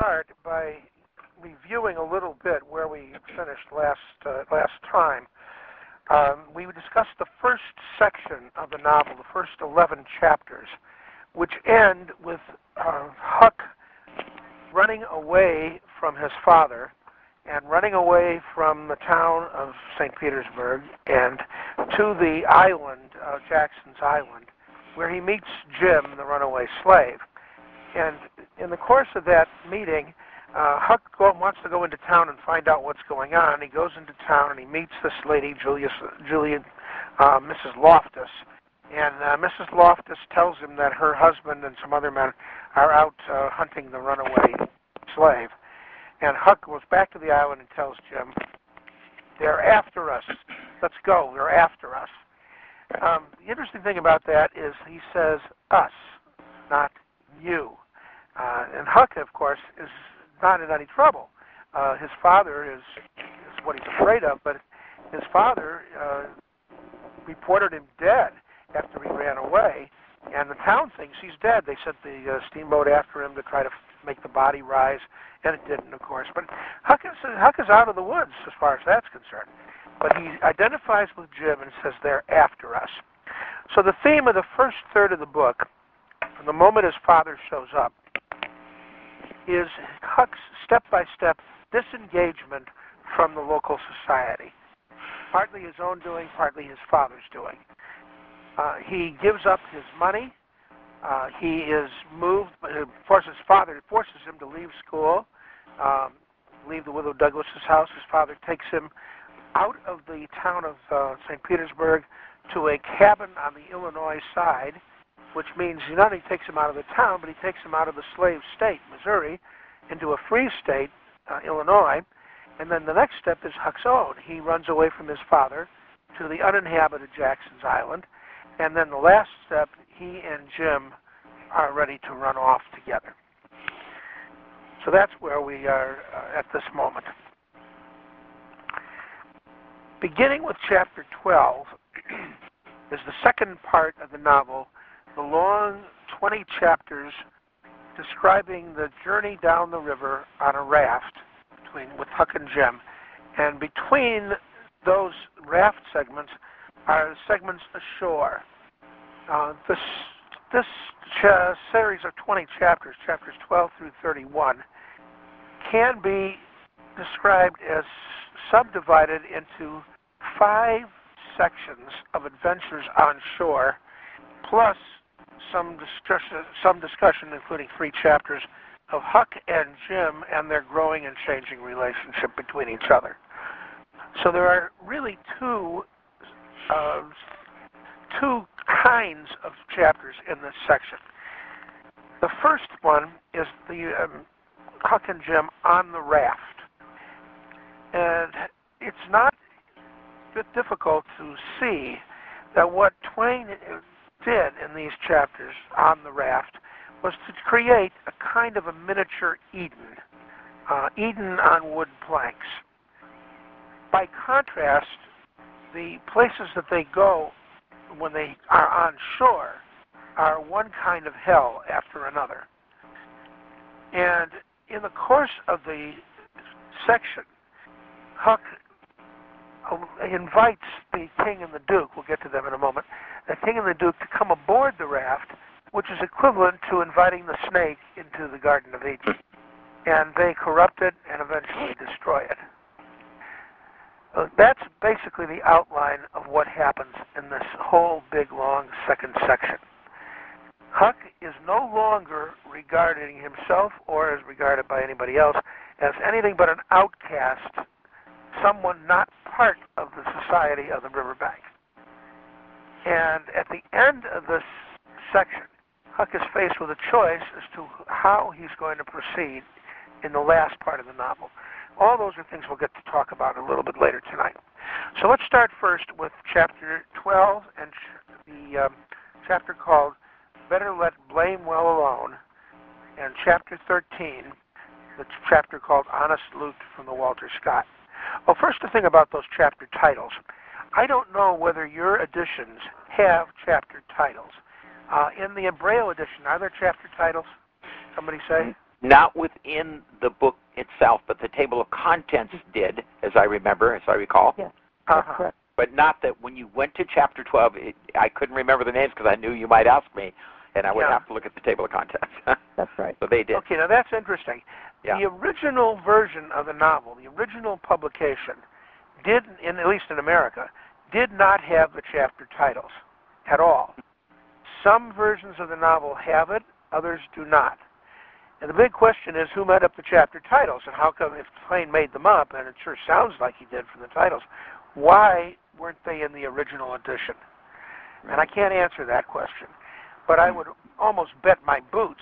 start by reviewing a little bit where we finished last uh, last time. Um, we discussed the first section of the novel, the first 11 chapters, which end with uh, Huck running away from his father and running away from the town of St. Petersburg and to the island, uh, Jackson's Island, where he meets Jim, the runaway slave. And in the course of that meeting, uh, Huck go, wants to go into town and find out what's going on. He goes into town and he meets this lady, Julius, Julia, uh, Mrs. Loftus. And uh, Mrs. Loftus tells him that her husband and some other men are out uh, hunting the runaway slave. And Huck goes back to the island and tells Jim, "They're after us. Let's go. They're after us." Um, the interesting thing about that is he says us, not you. Uh, and Huck, of course, is not in any trouble. Uh, his father is, is what he's afraid of, but his father uh, reported him dead after he ran away, and the town thinks he's dead. They sent the uh, steamboat after him to try to f- make the body rise, and it didn't, of course. But Huck is, Huck is out of the woods as far as that's concerned. But he identifies with Jim and says they're after us. So the theme of the first third of the book, from the moment his father shows up, is Huck's step-by-step disengagement from the local society. Partly his own doing, partly his father's doing. Uh, he gives up his money. Uh, he is moved, uh, forces father forces him to leave school, um, leave the widow Douglas's house. His father takes him out of the town of uh, St. Petersburg to a cabin on the Illinois side, which means he not only takes him out of the town, but he takes him out of the slave state, Missouri, into a free state, uh, Illinois. And then the next step is Huck's own. He runs away from his father to the uninhabited Jackson's Island and then the last step, he and Jim are ready to run off together. So that's where we are uh, at this moment. Beginning with chapter 12 is the second part of the novel, the long 20 chapters describing the journey down the river on a raft between with Huck and Jim. And between those raft segments are segments ashore. Uh, this this ch- series of 20 chapters, chapters 12 through 31, can be described as subdivided into five sections of adventures on shore, plus some discussion, some discussion, including three chapters of Huck and Jim and their growing and changing relationship between each other. So there are really two uh, two kinds of chapters in this section. The first one is the um, Huck and Jim on the raft. And it's not bit difficult to see that what Twain did in these chapters on the raft was to create a kind of a miniature Eden, uh, Eden on wood planks. By contrast, the places that they go when they are on shore are one kind of hell after another. And in the course of the section, Huck invites the king and the duke, we'll get to them in a moment, the king and the duke to come aboard the raft, which is equivalent to inviting the snake into the Garden of Eden. And they corrupt it and eventually destroy it. Uh, that's basically the outline of what happens in this whole big, long second section. Huck is no longer regarding himself or as regarded by anybody else as anything but an outcast, someone not part of the society of the riverbank. And at the end of this section, Huck is faced with a choice as to how he's going to proceed in the last part of the novel. All those are things we'll get to talk about a little bit later tonight. So let's start first with chapter 12 and the um, chapter called Better Let Blame Well Alone, and chapter 13, the chapter called Honest Loot from the Walter Scott. Well, first, the thing about those chapter titles. I don't know whether your editions have chapter titles. Uh, in the Embryo edition, are there chapter titles? Somebody say? Not within the book itself, but the table of contents did, as I remember, as I recall. Yes, that's Uh-huh. correct. But not that when you went to chapter 12, it, I couldn't remember the names because I knew you might ask me, and I would Yeah. have to look at the table of contents. That's right. so they did. Okay, now that's interesting. Yeah. The original version of the novel, the original publication, did, in, at least in America, did not have the chapter titles at all. Some versions of the novel have it, others do not. And the big question is who made up the chapter titles, and how come if Twain made them up, and it sure sounds like he did from the titles, why weren't they in the original edition? And I can't answer that question. But I hmm. would almost bet my boots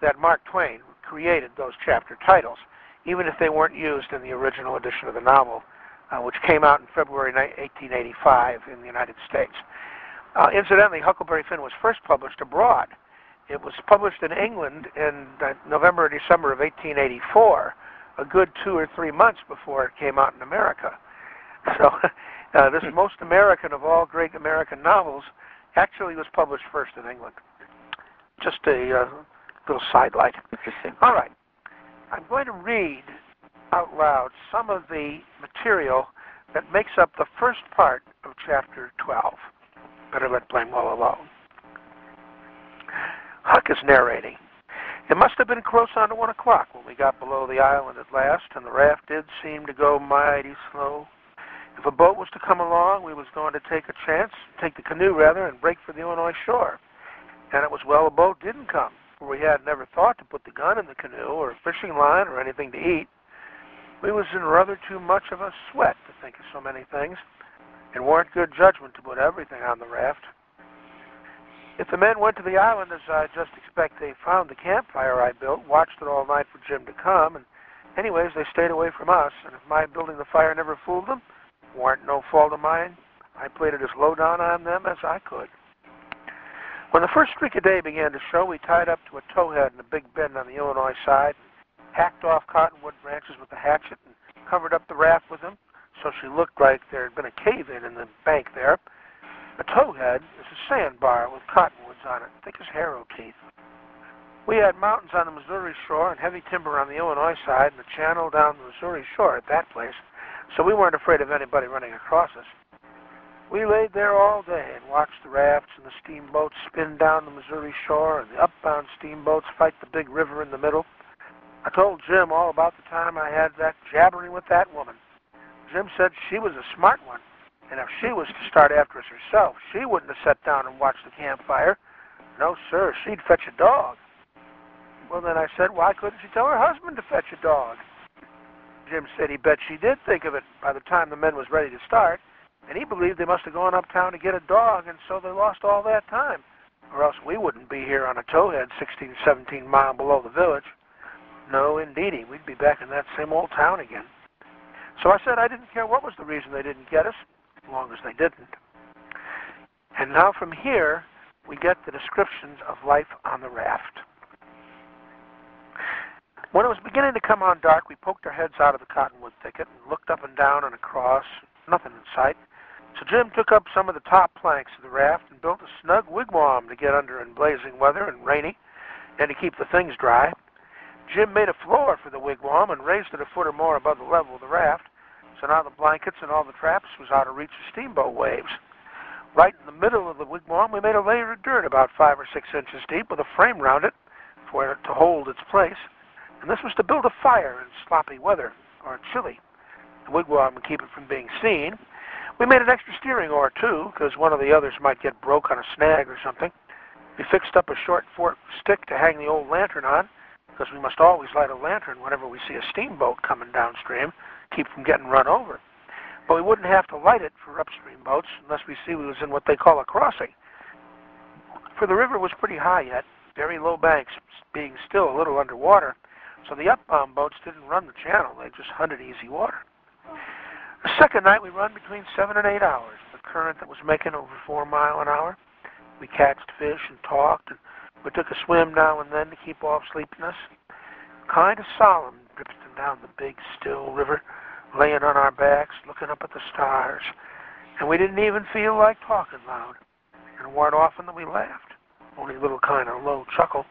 that Mark Twain created those chapter titles, even if they weren't used in the original edition of the novel, uh, which came out in February 1885 in the United States. Uh, incidentally, Huckleberry Finn was first published abroad. It was published in England in uh, November or December of 1884, a good two or three months before it came out in America. So, uh, this most American of all great American novels actually was published first in England. Just a uh, little sidelight. Interesting. All right. I'm going to read out loud some of the material that makes up the first part of chapter 12. Better let Blamewell alone. Huck is narrating. It must have been close on to one o'clock when we got below the island at last, and the raft did seem to go mighty slow. If a boat was to come along, we was going to take a chance, take the canoe rather, and break for the Illinois shore. And it was well a boat didn't come, for we had never thought to put the gun in the canoe or a fishing line or anything to eat. We was in rather too much of a sweat to think of so many things, and weren't good judgment to put everything on the raft. If the men went to the island as I just expect they found the campfire I built, watched it all night for Jim to come, and anyways they stayed away from us, and if my building the fire never fooled them, weren't no fault of mine. I played it as low down on them as I could. When the first streak of day began to show, we tied up to a towhead in a big bend on the Illinois side, hacked off cottonwood branches with a hatchet, and covered up the raft with them, so she looked like there had been a cave-in in the bank there. A towhead is a sandbar with cottonwoods on it, thick as harrow teeth. We had mountains on the Missouri shore and heavy timber on the Illinois side and a channel down the Missouri shore at that place, so we weren't afraid of anybody running across us. We laid there all day and watched the rafts and the steamboats spin down the Missouri shore and the upbound steamboats fight the big river in the middle. I told Jim all about the time I had that jabbering with that woman. Jim said she was a smart one, and if she was to start after us herself, she wouldn't have sat down and watched the campfire. No, sir, she'd fetch a dog. Well, then I said, why couldn't she tell her husband to fetch a dog? Jim said he bet she did think of it by the time the men was ready to start, and he believed they must have gone uptown to get a dog, and so they lost all that time, or else we wouldn't be here on a towhead 16, 17 mile below the village. No, indeedy, we'd be back in that same old town again. So I said I didn't care what was the reason they didn't get us, as long as they didn't. And now from here, we get the descriptions of life on the raft. When it was beginning to come on dark, we poked our heads out of the cottonwood thicket and looked up and down and across. Nothing in sight. So Jim took up some of the top planks of the raft and built a snug wigwam to get under in blazing weather and rainy, and to keep the things dry. Jim made a floor for the wigwam and raised it a foot or more above the level of the raft, so now the blankets and all the traps was out of reach of steamboat waves. Right in the middle of the wigwam, we made a layer of dirt about five or six inches deep with a frame round it for it to hold its place, and this was to build a fire in sloppy weather or chilly. The wigwam would keep it from being seen. We made an extra steering oar too, because one of the others might get broke on a snag or something. We fixed up a short forked stick to hang the old lantern on, because we must always light a lantern whenever we see a steamboat coming downstream, keep from getting run over. But we wouldn't have to light it for upstream boats unless we see we was in what they call a crossing. For the river was pretty high yet, very low banks, being still a little underwater, so the upbound boats didn't run the channel, they just hunted easy water. The second night we run between seven and eight hours, the current that was making over four mile an hour. We catched fish and talked, and we took a swim now and then to keep off sleepiness. Kind of solemn, drifting down the big, still river, laying on our backs, looking up at the stars. And we didn't even feel like talking loud. And it weren't often that we laughed, only a little kind of low chuckle.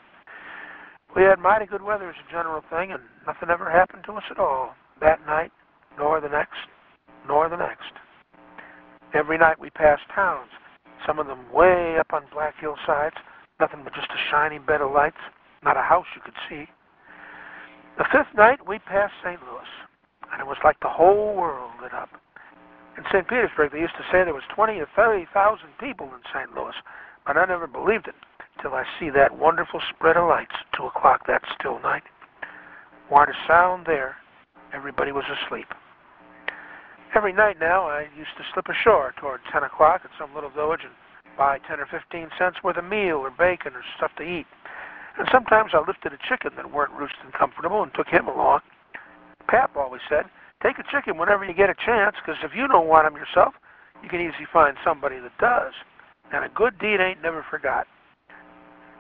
We had mighty good weather as a general thing, and nothing ever happened to us at all that night, nor the next, nor the next. Every night we passed towns, some of them way up on black hillsides, nothing but just a shiny bed of lights, not a house you could see. The fifth night we passed St. Louis, and it was like the whole world lit up. In St. Petersburg, they used to say there was 20 or 30,000 people in St. Louis, but I never believed it till I see that wonderful spread of lights at 2 o'clock that still night. Weren't a sound there. Everybody was asleep. Every night now, I used to slip ashore toward 10 o'clock at some little village and buy 10 or 15 cents worth of meal or bacon or stuff to eat. And sometimes I lifted a chicken that weren't roosted and comfortable and took him along. Pap always said, take a chicken whenever you get a chance, because if you don't want him yourself, you can easily find somebody that does. And a good deed ain't never forgot.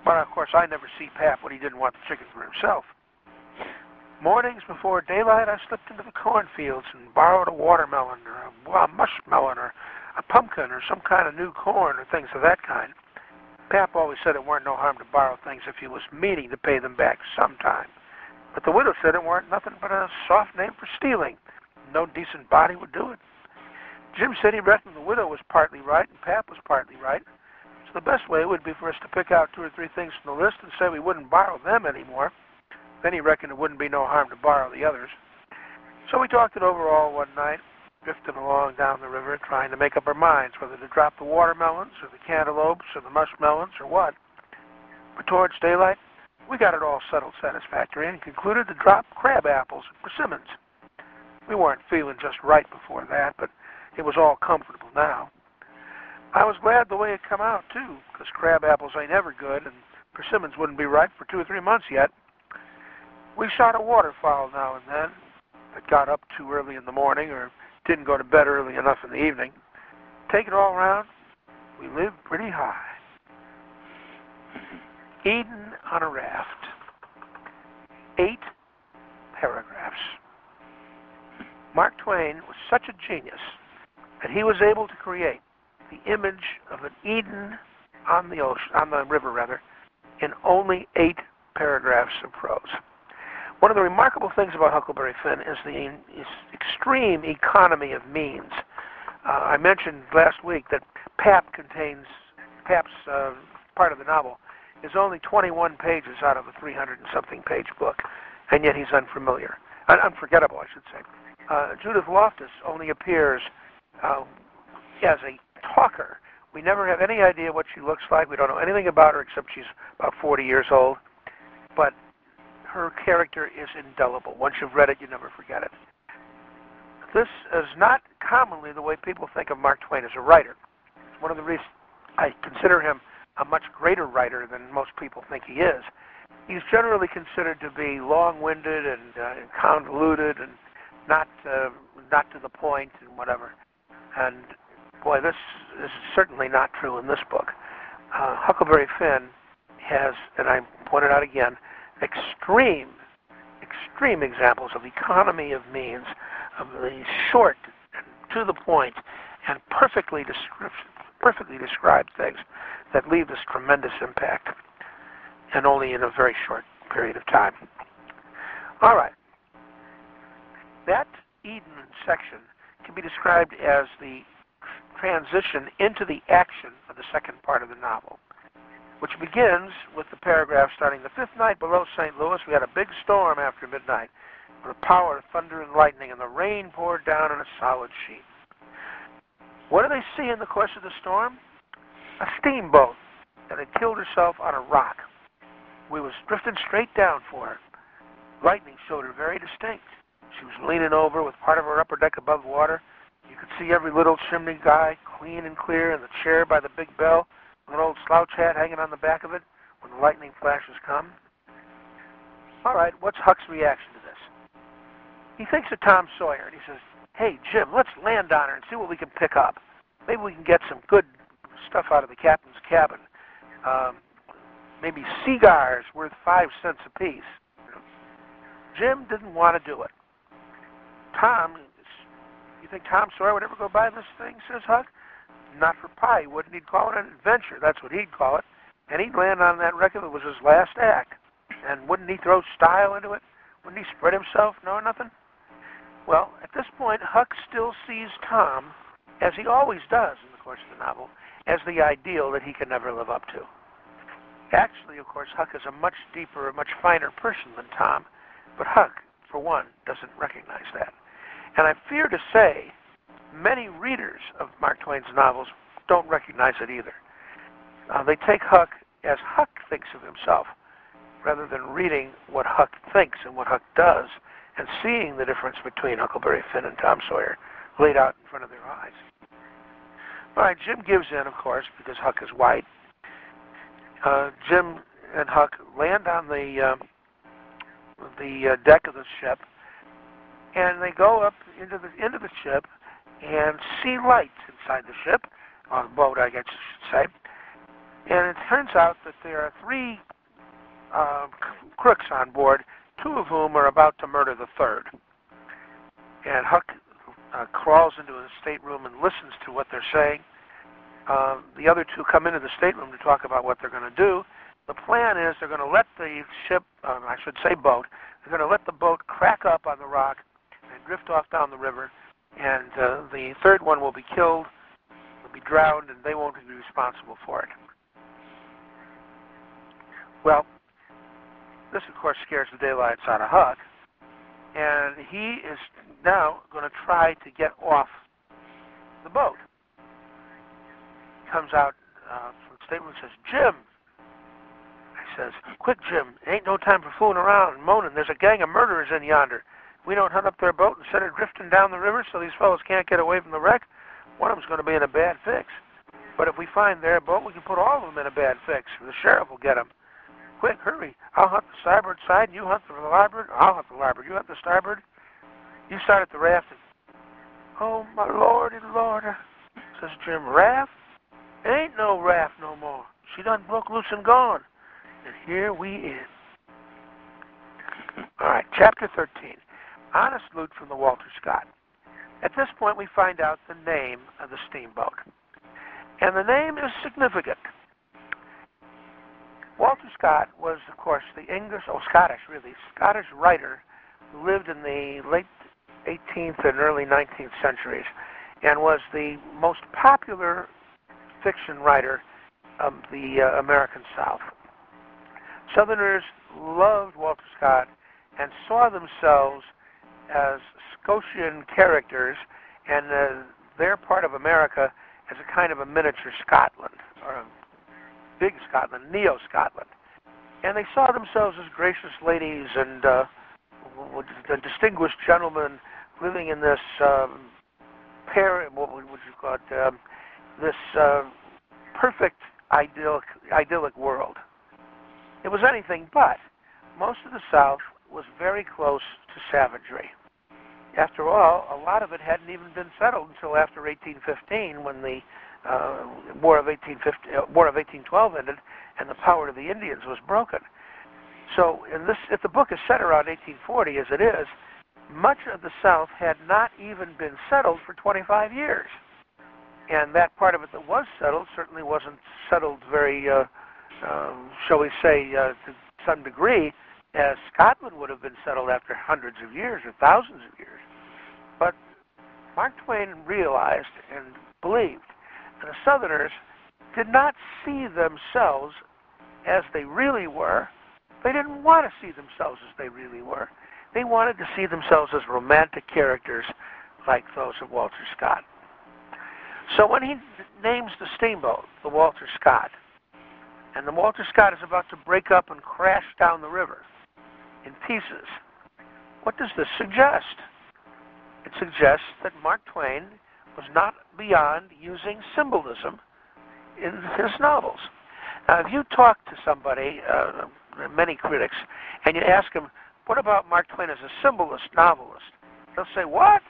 But of course, I never see Pap when he didn't want the chicken for himself. Mornings before daylight, I slipped into the cornfields and borrowed a watermelon or a, a mushmelon or a pumpkin or some kind of new corn or things of that kind. Pap always said it weren't no harm to borrow things if you was meaning to pay them back sometime. But the widow said it weren't nothing but a soft name for stealing. No decent body would do it. Jim said he reckoned the widow was partly right and Pap was partly right. So the best way would be for us to pick out two or three things from the list and say we wouldn't borrow them anymore. Then he reckoned it wouldn't be no harm to borrow the others. So we talked it over all one night, drifting along down the river, trying to make up our minds whether to drop the watermelons or the cantaloupes or the mushmelons or what. But towards daylight, we got it all settled satisfactorily and concluded to drop crab apples and persimmons. We weren't feeling just right before that, but it was all comfortable now. I was glad the way it come out, too, because crab apples ain't ever good, and persimmons wouldn't be ripe for two or three months yet. We shot a waterfowl now and then that got up too early in the morning or didn't go to bed early enough in the evening. Take it all around, we lived pretty high. Eden on a raft. Eight paragraphs. Mark Twain was such a genius that he was able to create the image of an Eden on the ocean, on the river rather, in only eight paragraphs of prose. One of the remarkable things about Huckleberry Finn is the is extreme economy of means. Uh, I mentioned last week that Pap contains Pap's uh, part of the novel is only 21 pages out of a 300 and something page book, and yet he's unfamiliar, Un- unforgettable, I should say. Uh, Judith Loftus only appears uh, as a talker. We never have any idea what she looks like. We don't know anything about her except she's about 40 years old. But her character is indelible. Once you've read it, you never forget it. This is not commonly the way people think of Mark Twain as a writer. One of the reasons I consider him a much greater writer than most people think he is. He's generally considered to be long-winded and uh, convoluted and not uh, not to the point and whatever. And boy, this is certainly not true in this book. Uh, Huckleberry Finn has, and I point it out again, extreme, extreme examples of economy of means, of the short, to the point, and perfectly, perfectly described things that leave this tremendous impact, and only in a very short period of time. All right. That Eden section can be described as the transition into the action of the second part of the novel which begins with the paragraph starting the fifth night below St. Louis. We had a big storm after midnight with a power of thunder and lightning, and the rain poured down in a solid sheet. What do they see in the course of the storm? A steamboat that had killed herself on a rock. We was drifting straight down for her. Lightning showed her very distinct. She was leaning over with part of her upper deck above water. You could see every little chimney guy clean and clear, and the chair by the big bell an old slouch hat hanging on the back of it when the lightning flashes come. All right, what's Huck's reaction to this? He thinks of Tom Sawyer and he says, Hey, Jim, let's land on her and see what we can pick up. Maybe we can get some good stuff out of the captain's cabin. Um, maybe cigars worth five cents apiece. Jim didn't want to do it. Tom, you think Tom Sawyer would ever go buy this thing? Says Huck not for pie, He wouldn't He'd call it an adventure? That's what he'd call it. And he'd land on that if it was his last act. And wouldn't he throw style into it? Wouldn't he spread himself? No, nothing? Well, at this point, Huck still sees Tom, as he always does in the course of the novel, as the ideal that he can never live up to. Actually, of course, Huck is a much deeper, a much finer person than Tom, but Huck, for one, doesn't recognize that. And I fear to say, many readers of Mark Twain's novels don't recognize it either. Uh, they take Huck as Huck thinks of himself, rather than reading what Huck thinks and what Huck does, and seeing the difference between Huckleberry Finn and Tom Sawyer laid out in front of their eyes. All right, Jim gives in, of course, because Huck is white. Uh, Jim and Huck land on the uh, the uh, deck of the ship, and they go up into the into the ship and see lights inside the ship, on the boat, I guess you should say. And it turns out that there are three uh, crooks on board, two of whom are about to murder the third. And Huck uh, crawls into the stateroom and listens to what they're saying. Uh, the other two come into the stateroom to talk about what they're going to do. The plan is they're going to let the ship, uh, I should say boat, they're going to let the boat crack up on the rock and drift off down the river, and uh, the third one will be killed, will be drowned, and they won't be responsible for it. Well, this, of course, scares the daylights out of Huck, and he is now going to try to get off the boat. Comes out uh, from the stateroom and says, Jim. He says, Quick, Jim. Ain't no time for fooling around and moaning. There's a gang of murderers in yonder. We don't hunt up their boat and set it drifting down the river so these fellows can't get away from the wreck. One of them's going to be in a bad fix. But if we find their boat, we can put all of them in a bad fix. The sheriff will get them. Quick, hurry. I'll hunt the starboard side, and you hunt the larboard. I'll hunt the larboard. You hunt the starboard. You start at the raft. Oh, my lord and lord, says Jim. Raft? Ain't no raft no more. She done broke loose and gone. And here we is. All right, chapter 13. Honest loot from the Walter Scott. At this point, we find out the name of the steamboat. And the name is significant. Walter Scott was, of course, the English, or oh, Scottish really, Scottish writer who lived in the late 18th and early 19th centuries and was the most popular fiction writer of the uh, American South. Southerners loved Walter Scott and saw themselves as Scotian characters and uh, their part of America as a kind of a miniature Scotland or a big Scotland, Neo Scotland. And they saw themselves as gracious ladies and uh, distinguished gentlemen living in this um, pair, what would you call it, um, this uh, perfect idyllic, idyllic world. It was anything but. Most of the South was very close to savagery. After all, a lot of it hadn't even been settled until after 1815 when the uh, War of 1850, uh, War of 1812 ended, and the power of the Indians was broken. So, in this, if the book is set around 1840, as it is, much of the South had not even been settled for 25 years, and that part of it that was settled certainly wasn't settled very, uh, um, shall we say, uh, to some degree, as Scotland would have been settled after hundreds of years or thousands of years. But Mark Twain realized and believed that the Southerners did not see themselves as they really were. They didn't want to see themselves as they really were. They wanted to see themselves as romantic characters like those of Walter Scott. So when he names the steamboat the Walter Scott, and the Walter Scott is about to break up and crash down the river in pieces, what does this suggest? It suggests that Mark Twain was not beyond using symbolism in his novels. Now, if you talk to somebody, uh, many critics, and you ask them, what about Mark Twain as a symbolist novelist? They'll say, what?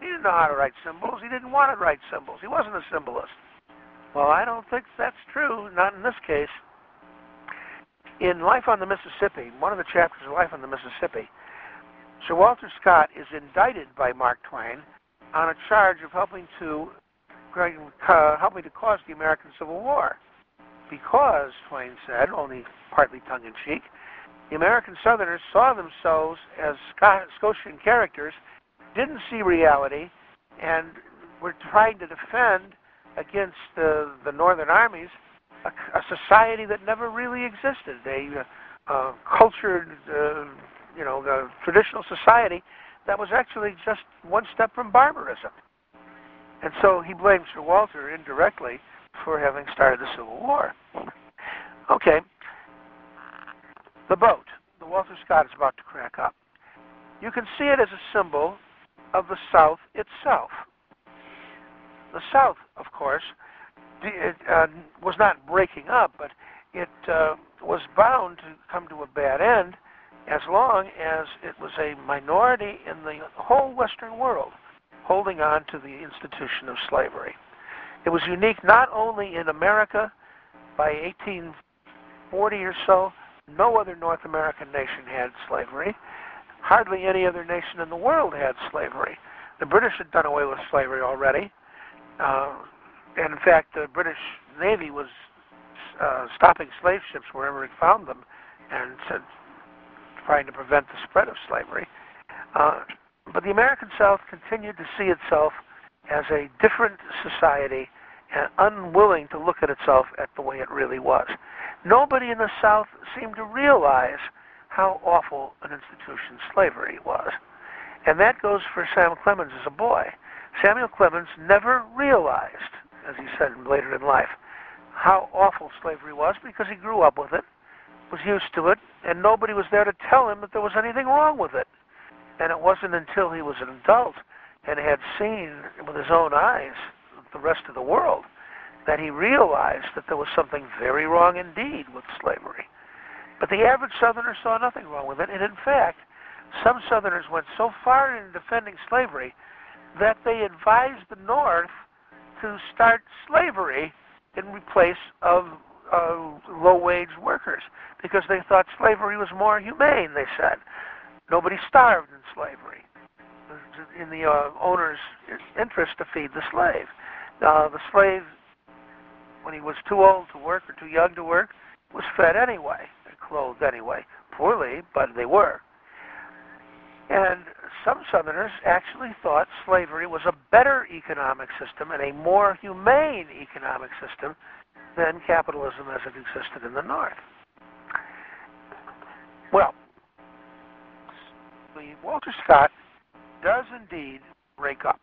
He didn't know how to write symbols. He didn't want to write symbols. He wasn't a symbolist. Well, I don't think that's true, not in this case. In Life on the Mississippi, one of the chapters of Life on the Mississippi, Sir Walter Scott is indicted by Mark Twain on a charge of helping to uh, helping to cause the American Civil War, because Twain said, only partly tongue in cheek, The American Southerners saw themselves as Scotian characters, didn't see reality, and were trying to defend against the, the Northern armies a, a society that never really existed, a uh, cultured, uh, you know, traditional society that was actually just one step from barbarism. And so he blames Sir Walter indirectly for having started the Civil War. Okay. The boat. The Walter Scott is about to crack up. You can see it as a symbol of the South itself. The South, of course, it, uh, was not breaking up, but it uh, was bound to come to a bad end as long as it was a minority in the whole Western world holding on to the institution of slavery. It was unique not only in America by 1840 or so, no other North American nation had slavery. Hardly any other nation in the world had slavery. The British had done away with slavery already. Uh, and in fact, the British Navy was uh, stopping slave ships wherever it found them and said, trying to prevent the spread of slavery. Uh, but the American South continued to see itself as a different society and unwilling to look at itself at the way it really was. Nobody in the South seemed to realize how awful an institution slavery was. And that goes for Sam Clemens as a boy. Samuel Clemens never realized, as he said later in life, how awful slavery was because he grew up with it, was used to it, and nobody was there to tell him that there was anything wrong with it. And it wasn't until he was an adult and had seen with his own eyes the rest of the world that he realized that there was something very wrong indeed with slavery. But the average Southerner saw nothing wrong with it, and in fact, some Southerners went so far in defending slavery that they advised the North to start slavery in place of uh, low-wage workers because they thought slavery was more humane. They said nobody starved in slavery. In the uh, owner's interest to feed the slave. Uh, the slave, when he was too old to work or too young to work, was fed anyway and clothed anyway, poorly, but they were. And some Southerners actually thought slavery was a better economic system and a more humane economic system than capitalism as it existed in the North. Well, the Walter Scott does indeed break up.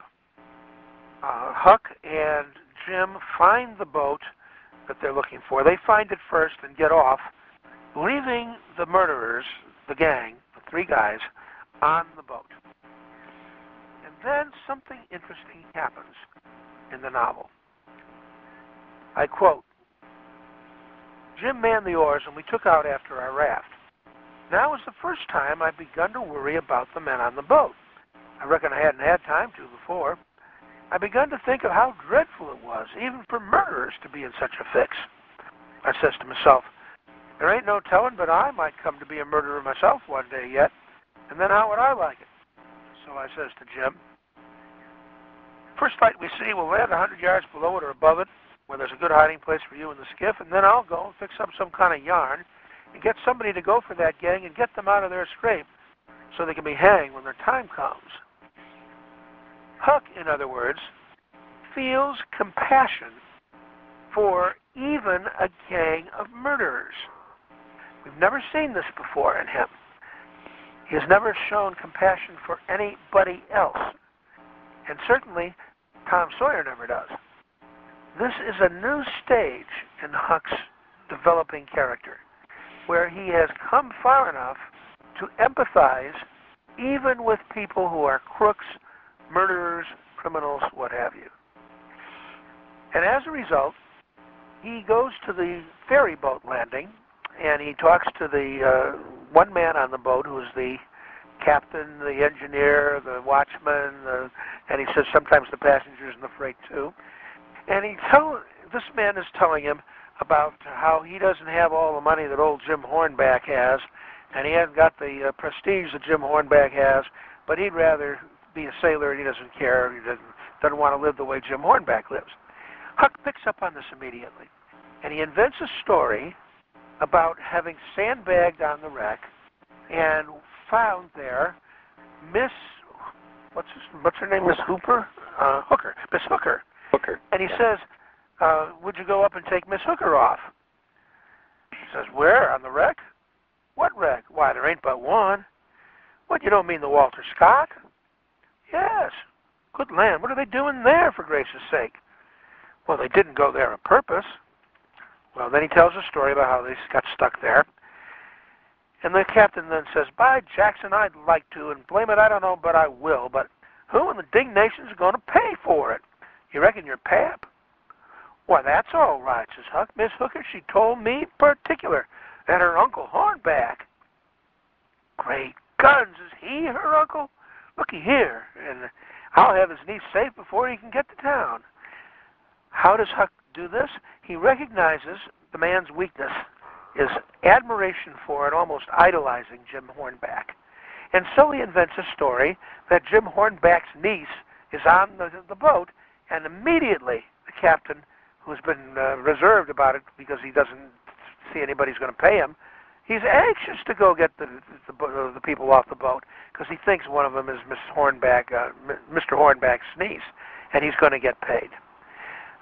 Uh, Huck and Jim find the boat that they're looking for. They find it first and get off, leaving the murderers, the gang, the three guys, on the boat. Then something interesting happens in the novel. I quote Jim manned the oars and we took out after our raft. Now was the first time I'd begun to worry about the men on the boat. I reckon I hadn't had time to before. I begun to think of how dreadful it was, even for murderers, to be in such a fix. I says to myself, there ain't no telling but I might come to be a murderer myself one day yet, and then how would I like it? So I says to Jim, first light we see, we'll land a hundred yards below it or above it, where there's a good hiding place for you in the skiff, and then I'll go and fix up some kind of yarn and get somebody to go for that gang and get them out of their scrape so they can be hanged when their time comes. Huck, in other words, feels compassion for even a gang of murderers. We've never seen this before in him. He has never shown compassion for anybody else. And certainly, Tom Sawyer never does. This is a new stage in Huck's developing character where he has come far enough to empathize even with people who are crooks, murderers, criminals, what have you. And as a result, he goes to the ferry boat landing and he talks to the uh, one man on the boat who's the captain, the engineer, the watchman, the, and he says sometimes the passengers and the freight too. And he tell this man is telling him about how he doesn't have all the money that old Jim Hornback has, and he hasn't got the uh, prestige that Jim Hornback has, but he'd rather be a sailor and he doesn't care. He doesn't doesn't want to live the way Jim Hornback lives. Huck picks up on this immediately, and he invents a story about having sandbagged on the wreck and found there Miss what's his, what's her name? Miss Hooper, uh, Hooker, Miss Hooker. Hooker. And he Yeah. says, uh, "Would you go up and take Miss Hooker off?" She says, "Where? On the wreck? What wreck? Why, there ain't but one. What? You don't mean the Walter Scott?" Yes. Good land. What are they doing there, for grace's sake? Well, they didn't go there on purpose. Well, then he tells a story about how they got stuck there. And the captain then says, By Jackson, I'd like to, and blame it, I don't know, but I will. But who in the ding nation's going to pay for it? You reckon your pap? Why, that's all right, says Huck. Miss Hooker, she told me particular, and her uncle Hornback. Great guns, is he her uncle? Looky here, and I'll have his niece safe before he can get to town. How does Huck do this? He recognizes the man's weakness is admiration for and almost idolizing Jim Hornback. And so he invents a story that Jim Hornback's niece is on the, the boat, and immediately the captain, who's been uh, reserved about it because he doesn't see anybody's going to pay him, he's anxious to go get the the, the, the people off the boat because he thinks one of them is Miss Hornback, uh, Mr. Hornback's niece, and he's going to get paid.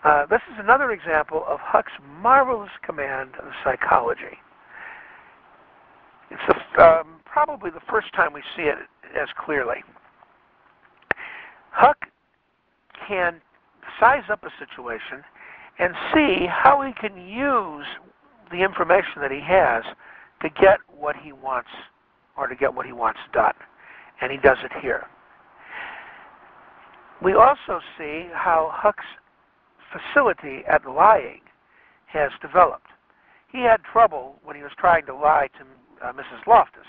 Uh, this is another example of Huck's marvelous command of psychology. It's the, um, probably the first time we see it as clearly. Huck can size up a situation and see how he can use the information that he has to get what he wants or to get what he wants done. And he does it here. We also see how Huck's facility at lying has developed. He had trouble when he was trying to lie to uh, Mrs. Loftus.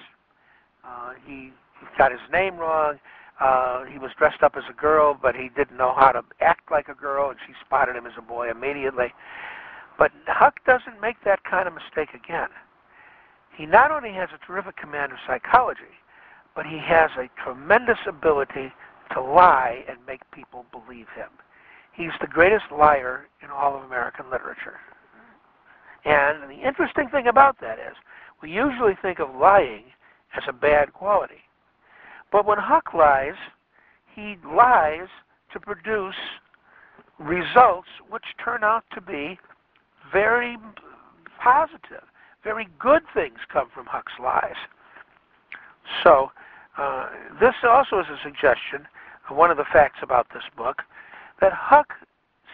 Uh, he, got his name wrong. Uh, he was dressed up as a girl, but he didn't know how to act like a girl, and she spotted him as a boy immediately. But Huck doesn't make that kind of mistake again. He not only has a terrific command of psychology, but he has a tremendous ability to lie and make people believe him. He's the greatest liar in all of American literature. And the interesting thing about that is, we usually think of lying as a bad quality. But when Huck lies, he lies to produce results which turn out to be very positive. Very good things come from Huck's lies. So, uh, this also is a suggestion, one of the facts about this book, that Huck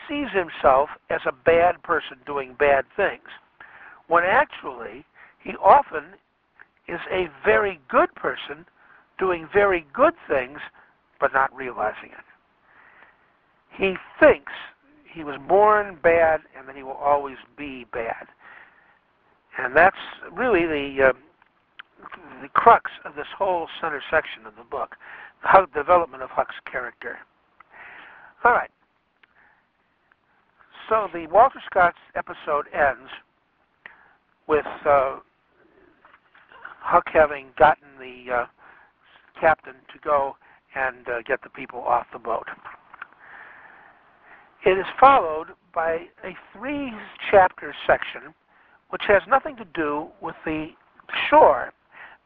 sees himself as a bad person doing bad things, when actually he often is a very good person doing very good things but not realizing it. He thinks he was born bad and that he will always be bad. And that's really the, uh, the crux of this whole center section of the book, the development of Huck's character. All right. So the Walter Scott episode ends with uh, Huck having gotten the uh, captain to go and uh, get the people off the boat. It is followed by a three chapter section which has nothing to do with the shore.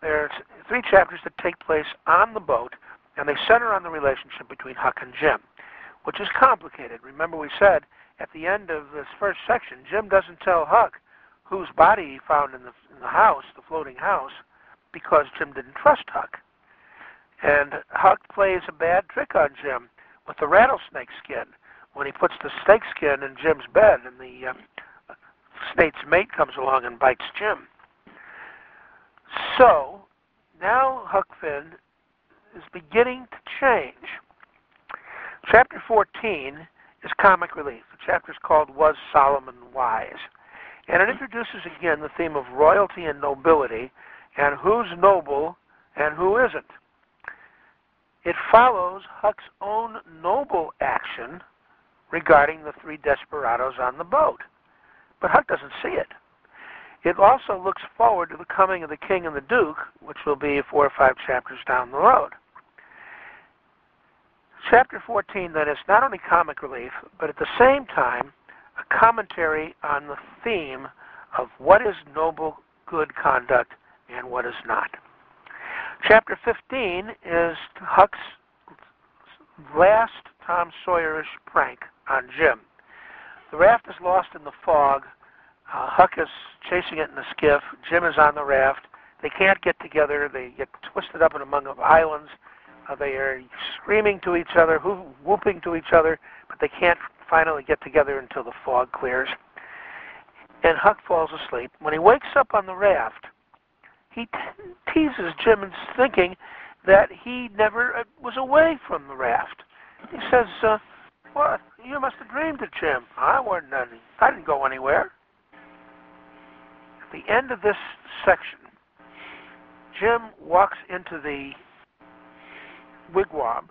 There's three chapters that take place on the boat, and they center on the relationship between Huck and Jim, which is complicated. Remember, we said at the end of this first section, Jim doesn't tell Huck whose body he found in the, in the house, the floating house, because Jim didn't trust Huck. And Huck plays a bad trick on Jim with the rattlesnake skin when he puts the snake skin in Jim's bed, and the uh, snake's mate comes along and bites Jim. So now Huck Finn is beginning to change. Chapter 14 is comic relief. The chapter is called Was Solomon Wise? And it introduces again the theme of royalty and nobility and who's noble and who isn't. It follows Huck's own noble action regarding the three desperados on the boat. But Huck doesn't see it. It also looks forward to the coming of the king and the duke, which will be four or five chapters down the road. Chapter 14 then is not only comic relief, but at the same time a commentary on the theme of what is noble, good conduct and what is not. Chapter 15 is Huck's last Tom Sawyerish prank on Jim. The raft is lost in the fog. Uh, Huck is chasing it in the skiff. Jim is on the raft. They can't get together. They get twisted up in among islands. Uh, they are screaming to each other, whooping to each other, but they can't finally get together until the fog clears. And Huck falls asleep. When he wakes up on the raft, he te- teases Jim into thinking that he never uh, was away from the raft. He says, uh, "What? You must have dreamed it, Jim. I wasn't. Any, I didn't go anywhere." At the end of this section, Jim walks into the wigwam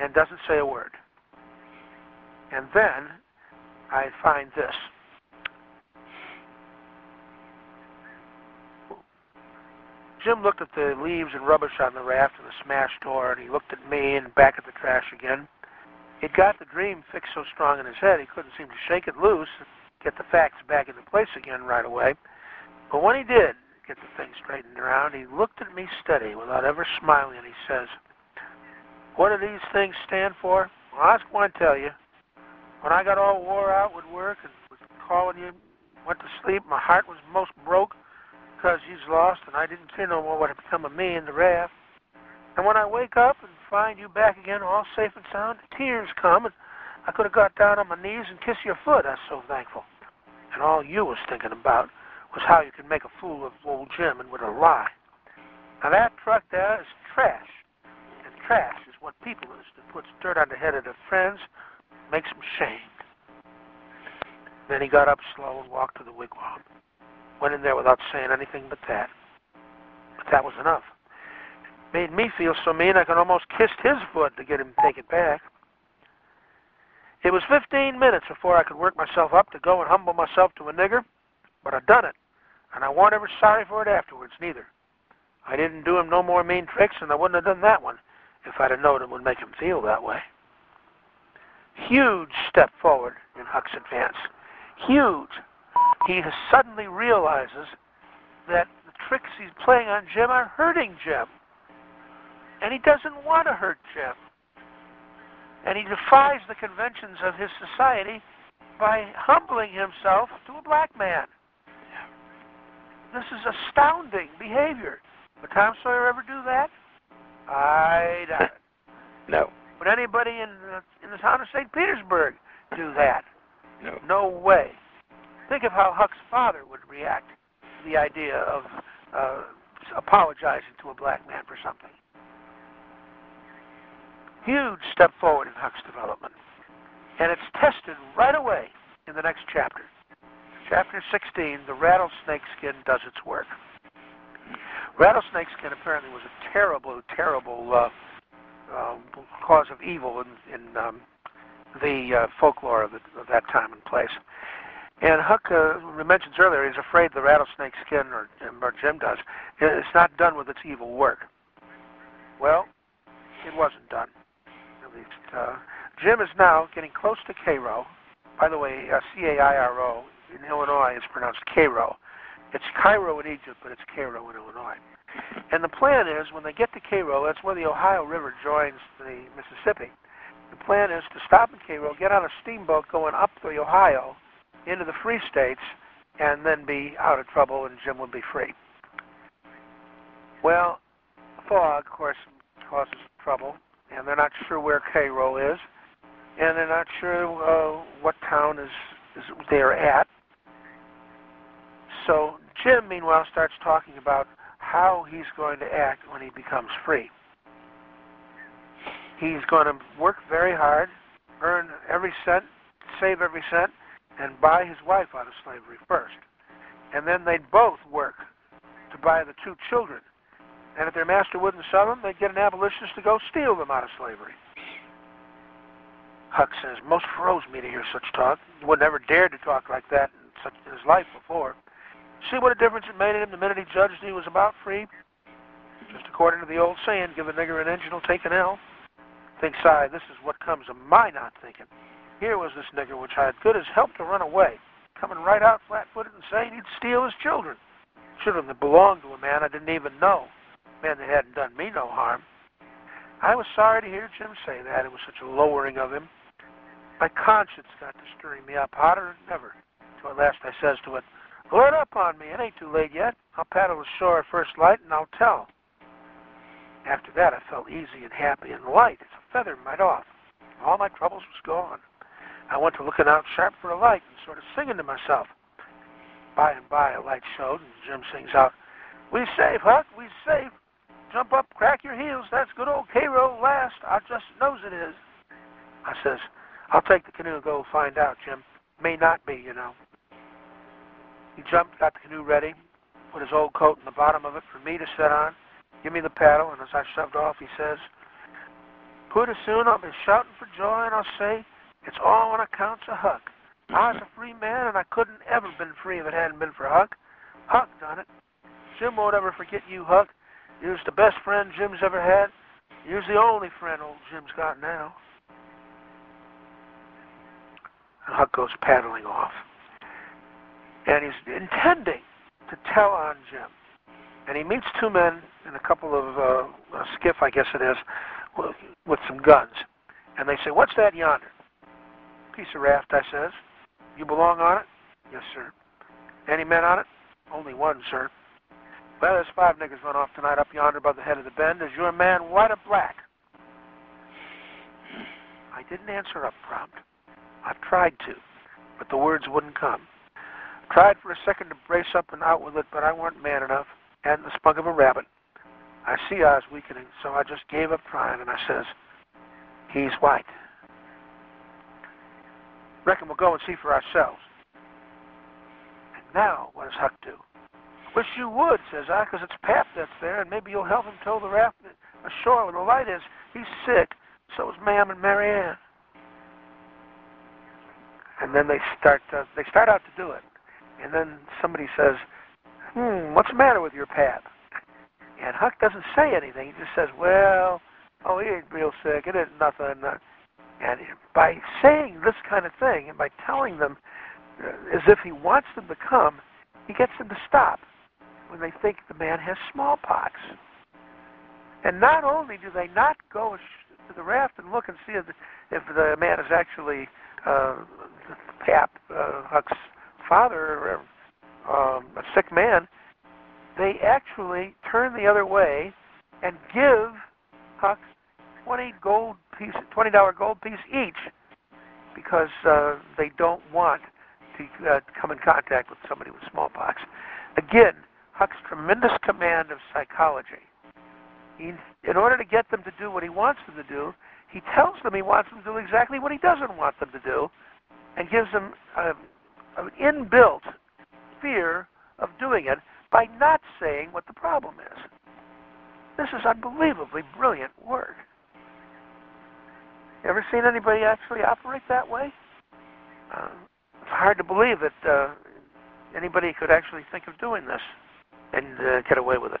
and doesn't say a word. And then I find this. Jim looked at the leaves and rubbish on the raft and the smashed door, and he looked at me and back at the trash again. He'd got the dream fixed so strong in his head he couldn't seem to shake it loose and get the facts back into place again right away. But when he did get the thing straightened around, he looked at me steady without ever smiling, and he says, What do these things stand for? Well, I was going to tell you. When I got all wore out with work and was calling you, went to sleep, my heart was most broke because he's lost and I didn't see no more what had become of me in the raft. And when I wake up and find you back again all safe and sound, tears come and I could have got down on my knees and kissed your foot. I was so thankful. And all you was thinking about was how you could make a fool of old Jim and with a lie. Now that truck there is trash. And trash is what people is that puts dirt on the head of their friends makes him shamed. Then he got up slow and walked to the wigwam. Went in there without saying anything but that. But that was enough. Made me feel so mean I could almost kissed his foot to get him to take it back. It was 15 minutes before I could work myself up to go and humble myself to a nigger, but I done it, and I warn't ever sorry for it afterwards, neither. I didn't do him no more mean tricks, and I wouldn't have done that one if I'd have known it would make him feel that way huge step forward in Huck's advance. Huge. He suddenly realizes that the tricks he's playing on Jim are hurting Jim. And he doesn't want to hurt Jim. And he defies the conventions of his society by humbling himself to a black man. This is astounding behavior. Would Tom Sawyer ever do that? I doubt it. No. Would anybody in the, in the town of St. Petersburg do that? No. No way. Think of how Huck's father would react to the idea of uh, apologizing to a black man for something. Huge step forward in Huck's development. And it's tested right away in the next chapter. Chapter 16, the rattlesnake skin does its work. Rattlesnake skin apparently was a terrible, terrible uh, uh, cause of evil in, in um, the uh, folklore of, the, of, that time and place. And Huck uh, mentions earlier he's afraid the rattlesnake skin, or, or Jim does, it's not done with its evil work. Well, it wasn't done, at least. Uh, Jim is now getting close to Cairo. By the way, uh, C-A-I-R-O in Illinois is pronounced Cairo. It's Cairo in Egypt, but it's Cairo in Illinois. And the plan is when they get to Cairo, that's where the Ohio River joins the Mississippi. The plan is to stop in Cairo, get on a steamboat going up the Ohio into the Free States, and then be out of trouble, and Jim would be free. Well, fog, of course, causes trouble, and they're not sure where Cairo is, and they're not sure uh, what town is, is they're at. So Jim, meanwhile, starts talking about how he's going to act when he becomes free. He's going to work very hard, earn every cent, save every cent, and buy his wife out of slavery first. And then they'd both work to buy the two children. And if their master wouldn't sell them, they'd get an abolitionist to go steal them out of slavery. Huck says, most froze me to hear such talk. He would never dared to talk like that in, such, in his life before. See what a difference it made in him the minute he judged he was about free? Just according to the old saying, give a nigger an engine, he'll take an L. Thinks I, this is what comes of my not thinking. Here was this nigger which I had good as helped to run away, coming right out flat-footed and saying he'd steal his children. Children that belonged to a man I didn't even know. men that hadn't done me no harm. I was sorry to hear Jim say that. It was such a lowering of him. My conscience got to stirring me up hotter than ever. So at last I says to it, Load up on me. It ain't too late yet. I'll paddle ashore at first light and I'll tell. After that, I felt easy and happy and light as a feather might off. All my troubles was gone. I went to looking out sharp for a light and sort of singing to myself. By and by, a light showed, and Jim sings out, We safe, Huck, we safe. Jump up, crack your heels. That's good old Cairo last. I just knows it is. I says, I'll take the canoe and go find out, Jim. May not be, you know. He jumped, got the canoe ready, put his old coat in the bottom of it for me to sit on, give me the paddle, and as I shoved off, he says, Pretty soon I'll be shouting for joy, and I'll say, it's all on account of Huck. I was a free man, and I couldn't ever been free if it hadn't been for Huck. Huck done it. Jim won't ever forget you, Huck. You was the best friend Jim's ever had. You're the only friend old Jim's got now. And Huck goes paddling off. And he's intending to tell on Jim. And he meets two men in a couple of uh, a skiff, I guess it is, with, with some guns. And they say, "What's that yonder?" Piece of raft, I says. You belong on it? Yes, sir. Any men on it? Only one, sir. Well, there's five niggers run off tonight up yonder by the head of the bend. Is your man white or black? I didn't answer up prompt. I've tried to, but the words wouldn't come. Tried for a second to brace up and out with it, but I weren't man enough. Hadn't the spunk of a rabbit. I see I was weakening, so I just gave up trying, and I says, He's white. Reckon we'll go and see for ourselves. And now, what does Huck do? Wish you would, says I, because it's Pap that's there, and maybe you'll help him tow the raft ashore where the light is. He's sick. So is Ma'am and Mary Ann. And then they start. To, they start out to do it, and then somebody says, "Hmm, what's the matter with your Pap?" And Huck doesn't say anything. He just says, "Well, oh, he ain't real sick. It isn't nothing." And by saying this kind of thing and by telling them uh, as if he wants them to come, he gets them to stop when they think the man has smallpox. And not only do they not go to the raft and look and see if the, if the man is actually uh, Pap uh, Huck's father, um, a sick man, they actually turn the other way and give Huck 20 gold piece, twenty dollar gold piece each, because uh, they don't want to uh, come in contact with somebody with smallpox. Again, Huck's tremendous command of psychology. He, in order to get them to do what he wants them to do, he tells them he wants them to do exactly what he doesn't want them to do, and gives them a, an inbuilt fear of doing it by not saying what the problem is. This is unbelievably brilliant work. You ever seen anybody actually operate that way? Uh, it's hard to believe that uh, anybody could actually think of doing this and uh, get away with it.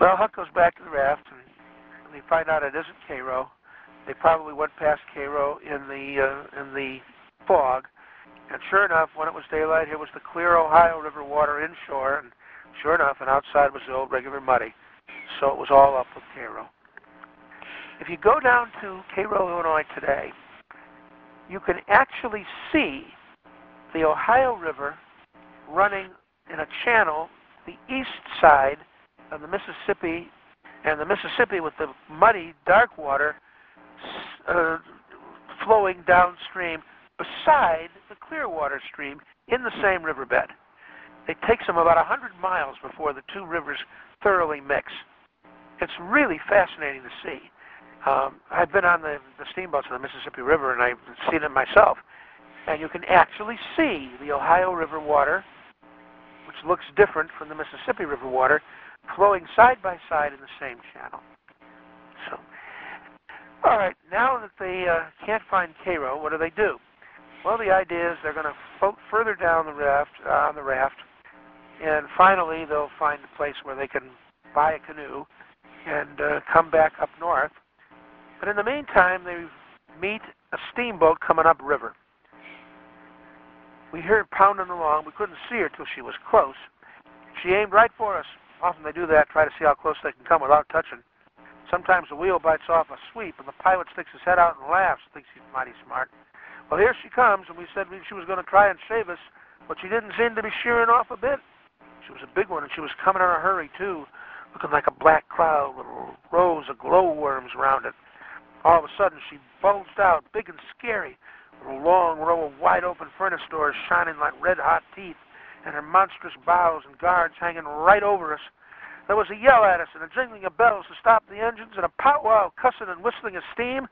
Well, Huck goes back to the raft, and they find out it isn't Cairo. They probably went past Cairo in the uh, in the fog, and sure enough, when it was daylight, here was the clear Ohio River water inshore, and sure enough, and outside was the old regular muddy. So it was all up with Cairo. If you go down to Cairo, Illinois today, you can actually see the Ohio River running in a channel, the east side of the Mississippi, and the Mississippi with the muddy, dark water uh, flowing downstream beside the Clearwater stream in the same riverbed. It takes them about 100 miles before the two rivers thoroughly mix. It's really fascinating to see. Um, I've been on the, the steamboats on the Mississippi River, and I've seen it myself. And you can actually see the Ohio River water, which looks different from the Mississippi River water, flowing side by side in the same channel. So, all right, now that they uh, can't find Cairo, what do they do? Well, the idea is they're going to float further down the raft uh, on the raft, and finally they'll find a place where they can buy a canoe and uh, come back up north but in the meantime, they meet a steamboat coming up river. We heard pounding along. We couldn't see her till she was close. She aimed right for us. Often they do that, try to see how close they can come without touching. Sometimes the wheel bites off a sweep, and the pilot sticks his head out and laughs, thinks he's mighty smart. Well, here she comes, and we said she was going to try and save us, but she didn't seem to be shearing off a bit. She was a big one, and she was coming in a hurry, too, looking like a black cloud with rows of glowworms around it. All of a sudden, she bulged out, big and scary, with a long row of wide open furnace doors shining like red hot teeth, and her monstrous bows and guards hanging right over us. There was a yell at us and a jingling of bells to stop the engines and a powwow cussing and whistling of steam.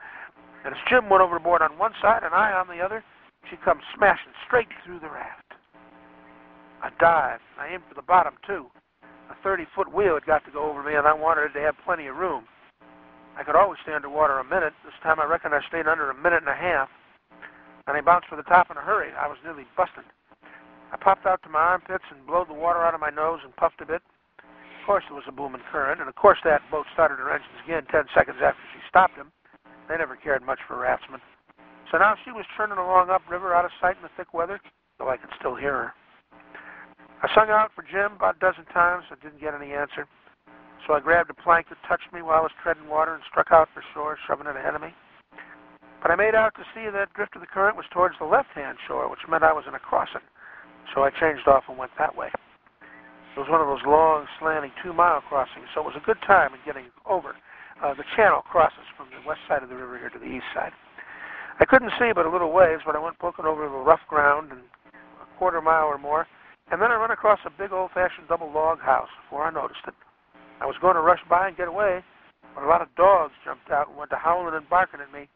And as Jim went overboard on one side and I on the other, she come smashing straight through the raft. I dived. I aimed for the bottom, too. A 30-foot wheel had got to go over me, and I wanted to have plenty of room. I could always stay underwater a minute. This time I reckon I stayed under a minute and a half. And I bounced for the top in a hurry. I was nearly busted. I popped out to my armpits and blowed the water out of my nose and puffed a bit. Of course, there was a booming current, and of course that boat started her engines again ten seconds after she stopped them. They never cared much for raftsmen. So now she was churning along upriver out of sight in the thick weather, though I could still hear her. I sung out for Jim about a dozen times. I didn't get any answer. So I grabbed a plank that touched me while I was treading water and struck out for shore, shoving it ahead of me. But I made out to see that drift of the current was towards the left-hand shore, which meant I was in a crossing. So I changed off and went that way. It was one of those long, slanting two-mile crossings, so it was a good time in getting over. Uh, the channel crosses from the west side of the river here to the east side. I couldn't see but a little ways, but I went poking over the rough ground and a quarter mile or more, and then I run across a big old-fashioned double log house before I noticed it. I was going to rush by and get away, but a lot of dogs jumped out and went to howling and barking at me,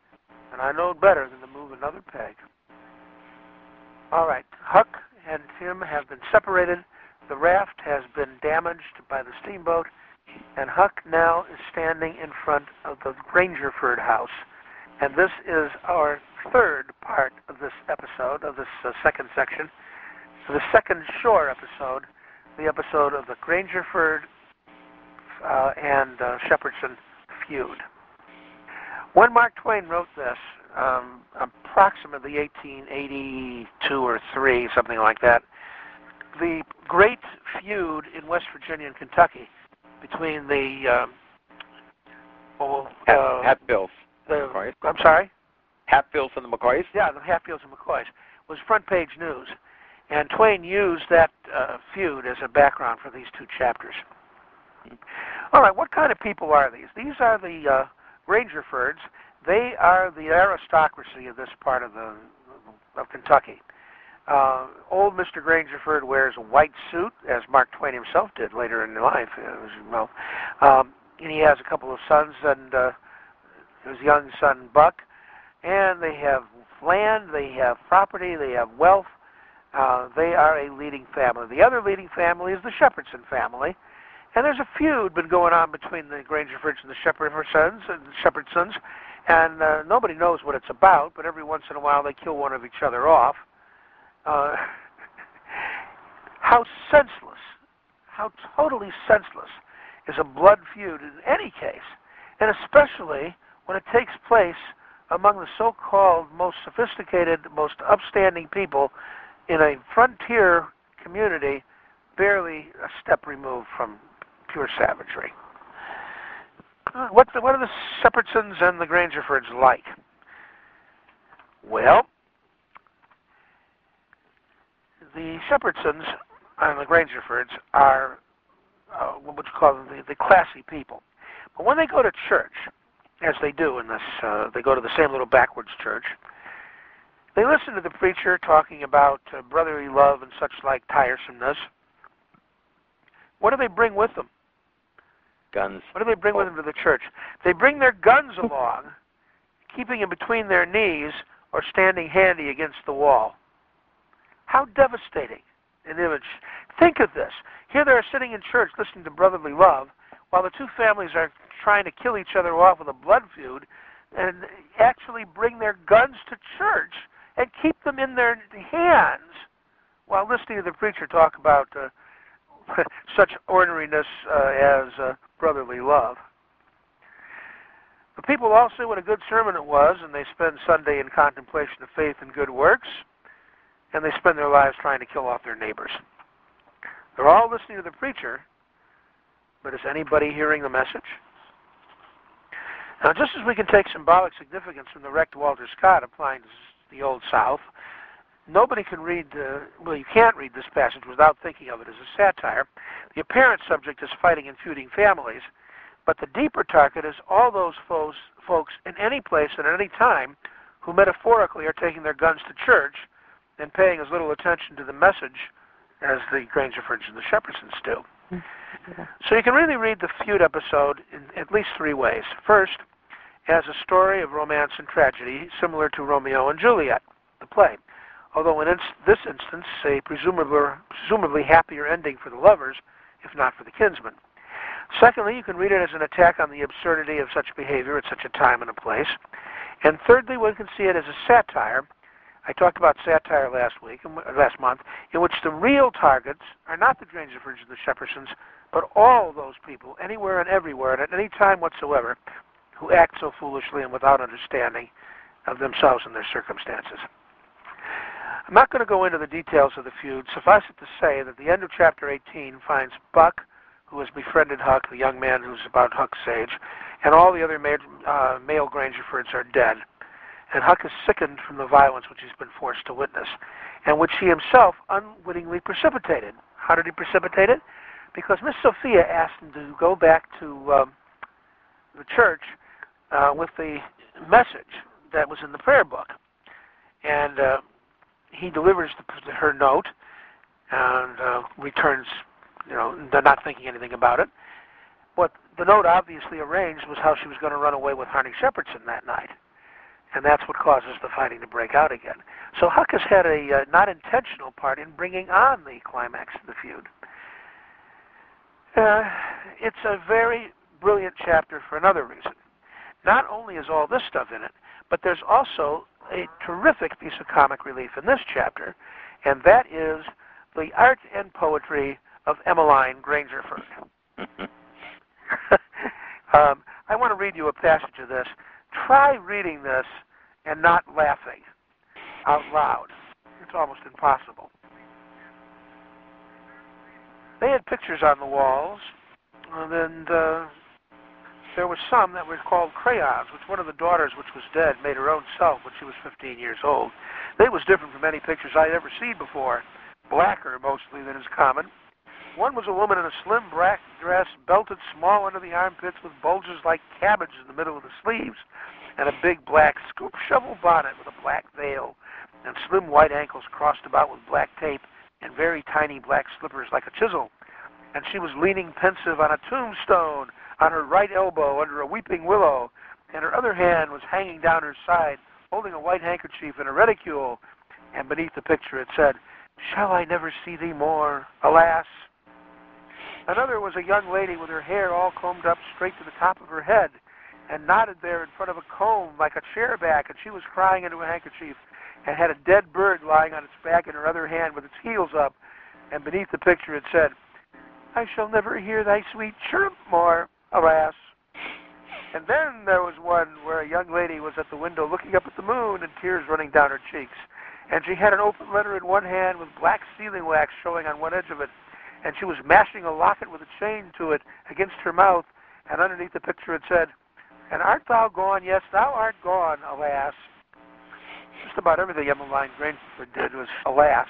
and I knowed better than to move another peg. All right, Huck and Jim have been separated. The raft has been damaged by the steamboat, and Huck now is standing in front of the Grangerford house. And this is our third part of this episode, of this uh, second section, the second shore episode, the episode of the Grangerford uh, and uh, Shepherdson feud. When Mark Twain wrote this, um, approximately 1882 or 3, something like that, the great feud in West Virginia and Kentucky between the um, well, uh, Hatfields. The, I'm sorry. Hatfields and the McCoys. Yeah, the Hatfields and McCoys was front page news, and Twain used that uh, feud as a background for these two chapters. All right, what kind of people are these? These are the uh, Grangerfords. They are the aristocracy of this part of the of Kentucky. Uh, old Mr. Grangerford wears a white suit, as Mark Twain himself did later in life. Know, um, and he has a couple of sons and uh, his young son Buck, and they have land, they have property, they have wealth. Uh, they are a leading family. The other leading family is the Shepherdson family, and there's a feud been going on between the Grangerfords and the Shepherdsons and Shepherdsons, and uh, nobody knows what it's about. But every once in a while, they kill one of each other off. Uh, how senseless, how totally senseless is a blood feud in any case, and especially when it takes place among the so-called most sophisticated, most upstanding people in a frontier community barely a step removed from pure savagery. What, the, what are the Shepherdsons and the Grangerfords like? Well, the Shepherdsons and the Grangerfords are uh, what would you call them, the, the classy people. But when they go to church, as they do in this, uh, they go to the same little backwards church. They listen to the preacher talking about uh, brotherly love and such like tiresomeness. What do they bring with them? Guns. What do they bring with them to the church? They bring their guns along, keeping them between their knees or standing handy against the wall. How devastating an image. Think of this. Here they are sitting in church listening to brotherly love, while the two families are trying to kill each other off with a blood feud, and actually bring their guns to church and keep them in their hands while listening to the preacher talk about uh, such ordinariness uh, as uh, brotherly love. The people all say what a good sermon it was, and they spend Sunday in contemplation of faith and good works and they spend their lives trying to kill off their neighbors. They're all listening to the preacher, but is anybody hearing the message? Now, just as we can take symbolic significance from the wrecked Walter Scott applying to the Old South, nobody can read, uh, well, you can't read this passage without thinking of it as a satire. The apparent subject is fighting and feuding families, but the deeper target is all those folks in any place and at any time who metaphorically are taking their guns to church and paying as little attention to the message as the Grangerfords and the Shepherdsons do. Mm-hmm. So you can really read the feud episode in at least three ways. First, as a story of romance and tragedy, similar to Romeo and Juliet, the play. Although in this instance, a presumably, presumably happier ending for the lovers, if not for the kinsmen. Secondly, you can read it as an attack on the absurdity of such behavior at such a time and a place. And thirdly, one can see it as a satire. I talked about satire last week, last month, in which the real targets are not the Grangerfords and the Shepherdsons, but all those people, anywhere and everywhere, and at any time whatsoever, who act so foolishly and without understanding of themselves and their circumstances. I'm not going to go into the details of the feud. Suffice it to say that the end of chapter 18 finds Buck, who has befriended Huck, the young man who's about Huck's age, and all the other male, uh, male Grangerfords are dead. And Huck is sickened from the violence which he's been forced to witness, and which he himself unwittingly precipitated. How did he precipitate it? Because Miss Sophia asked him to go back to um, the church uh, with the message that was in the prayer book. And uh, he delivers the, her note and uh, returns, you know, not thinking anything about it. What the note obviously arranged was how she was going to run away with Harney Shepherdson that night. And that's what causes the fighting to break out again. So Huck has had a uh, not intentional part in bringing on the climax of the feud. Uh, it's a very brilliant chapter for another reason. Not only is all this stuff in it, but there's also a terrific piece of comic relief in this chapter, and that is the art and poetry of Emmeline Grangerford. um, I want to read you a passage of this. Try reading this and not laughing out loud. It's almost impossible. They had pictures on the walls, and then uh, there were some that were called crayons, which one of the daughters, which was dead, made her own self when she was 15 years old. They was different from any pictures I'd ever seen before, blacker mostly than is common. One was a woman in a slim black dress, belted small under the armpits with bulges like cabbage in the middle of the sleeves, and a big black scoop shovel bonnet with a black veil, and slim white ankles crossed about with black tape, and very tiny black slippers like a chisel. And she was leaning pensive on a tombstone, on her right elbow under a weeping willow, and her other hand was hanging down her side, holding a white handkerchief and a reticule. And beneath the picture it said, Shall I never see thee more, alas? Another was a young lady with her hair all combed up straight to the top of her head and knotted there in front of a comb like a chair back, and she was crying into a handkerchief and had a dead bird lying on its back in her other hand with its heels up. And beneath the picture it said, I shall never hear thy sweet chirp more alas. And then there was one where a young lady was at the window looking up at the moon and tears running down her cheeks. And she had an open letter in one hand with black sealing wax showing on one edge of it. And she was mashing a locket with a chain to it against her mouth. And underneath the picture it said, And art thou gone? Yes, thou art gone, alas. Just about everything Emmeline Grangerford did was alas.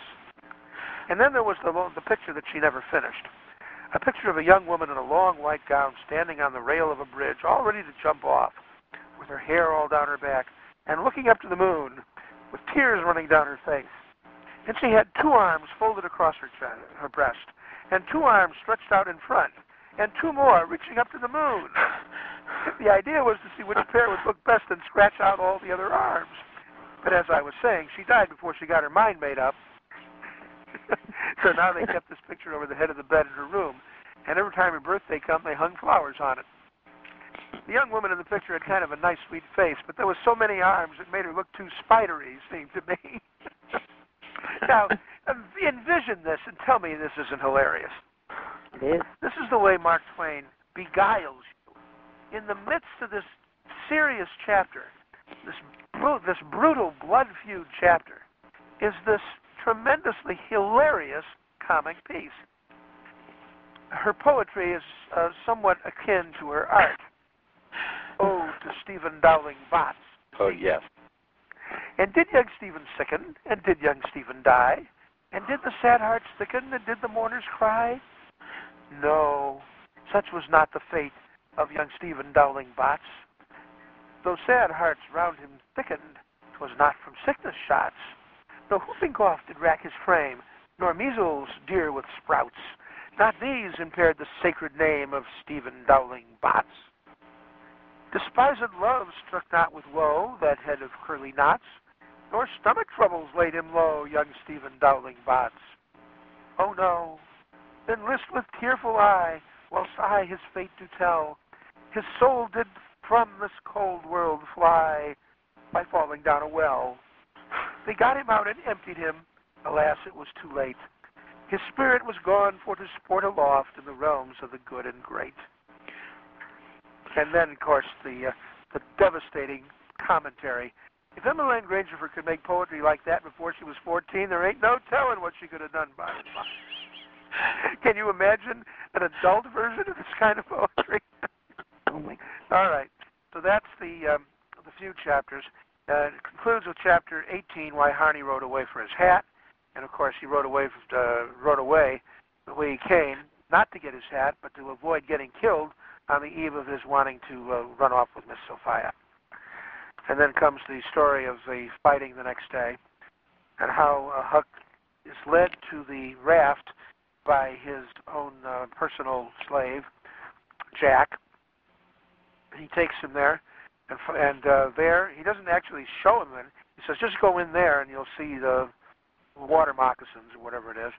And then there was the, the picture that she never finished. A picture of a young woman in a long white gown standing on the rail of a bridge, all ready to jump off, with her hair all down her back, and looking up to the moon, with tears running down her face. And she had two arms folded across her, chest, her breast, and two arms stretched out in front, and two more reaching up to the moon. the idea was to see which pair would look best and scratch out all the other arms. But as I was saying, she died before she got her mind made up, so now they kept this picture over the head of the bed in her room, and every time her birthday come, they hung flowers on it. The young woman in the picture had kind of a nice, sweet face, but there was so many arms it made her look too spidery, seemed to me. now, envision this and tell me this isn't hilarious. It is. This is the way Mark Twain beguiles you. In the midst of this serious chapter, this, this brutal blood feud chapter, is this tremendously hilarious comic piece. her poetry is uh, somewhat akin to her art. Ode to Stephen Dowling Bots. Oh yes. And did young Stephen sicken? And did young Stephen die? And did the sad hearts thicken? And did the mourners cry? No, such was not the fate of young Stephen Dowling Bots. Though sad hearts round him thickened, 'twas not from sickness shots. No whooping cough did rack his frame, nor measles dear with sprouts. Not these impaired the sacred name of Stephen Dowling Bots. Despised love struck not with woe that head of curly knots, nor stomach troubles laid him low, young Stephen Dowling Bots. Oh no, then list with tearful eye, whilst I his fate do tell. His soul did from this cold world fly by falling down a well. They got him out and emptied him. Alas, it was too late. His spirit was gone for to sport aloft in the realms of the good and great. And then, of course, the uh, the devastating commentary. If Emmeline Grangerford could make poetry like that before she was 14, there ain't no telling what she could have done by herself. Can you imagine an adult version of this kind of poetry? oh my. All right. So that's the um, the few chapters. Uh, it concludes with chapter 18, why Harney rode away for his hat, and of course he rode away uh, rode away the way he came, not to get his hat, but to avoid getting killed on the eve of his wanting to uh, run off with Miss Sophia. And then comes the story of the fighting the next day, and how uh, Huck is led to the raft by his own uh, personal slave, Jack. He takes him there, and, and uh, there he doesn't actually show him in. He says, "Just go in there, and you'll see the water moccasins or whatever it is."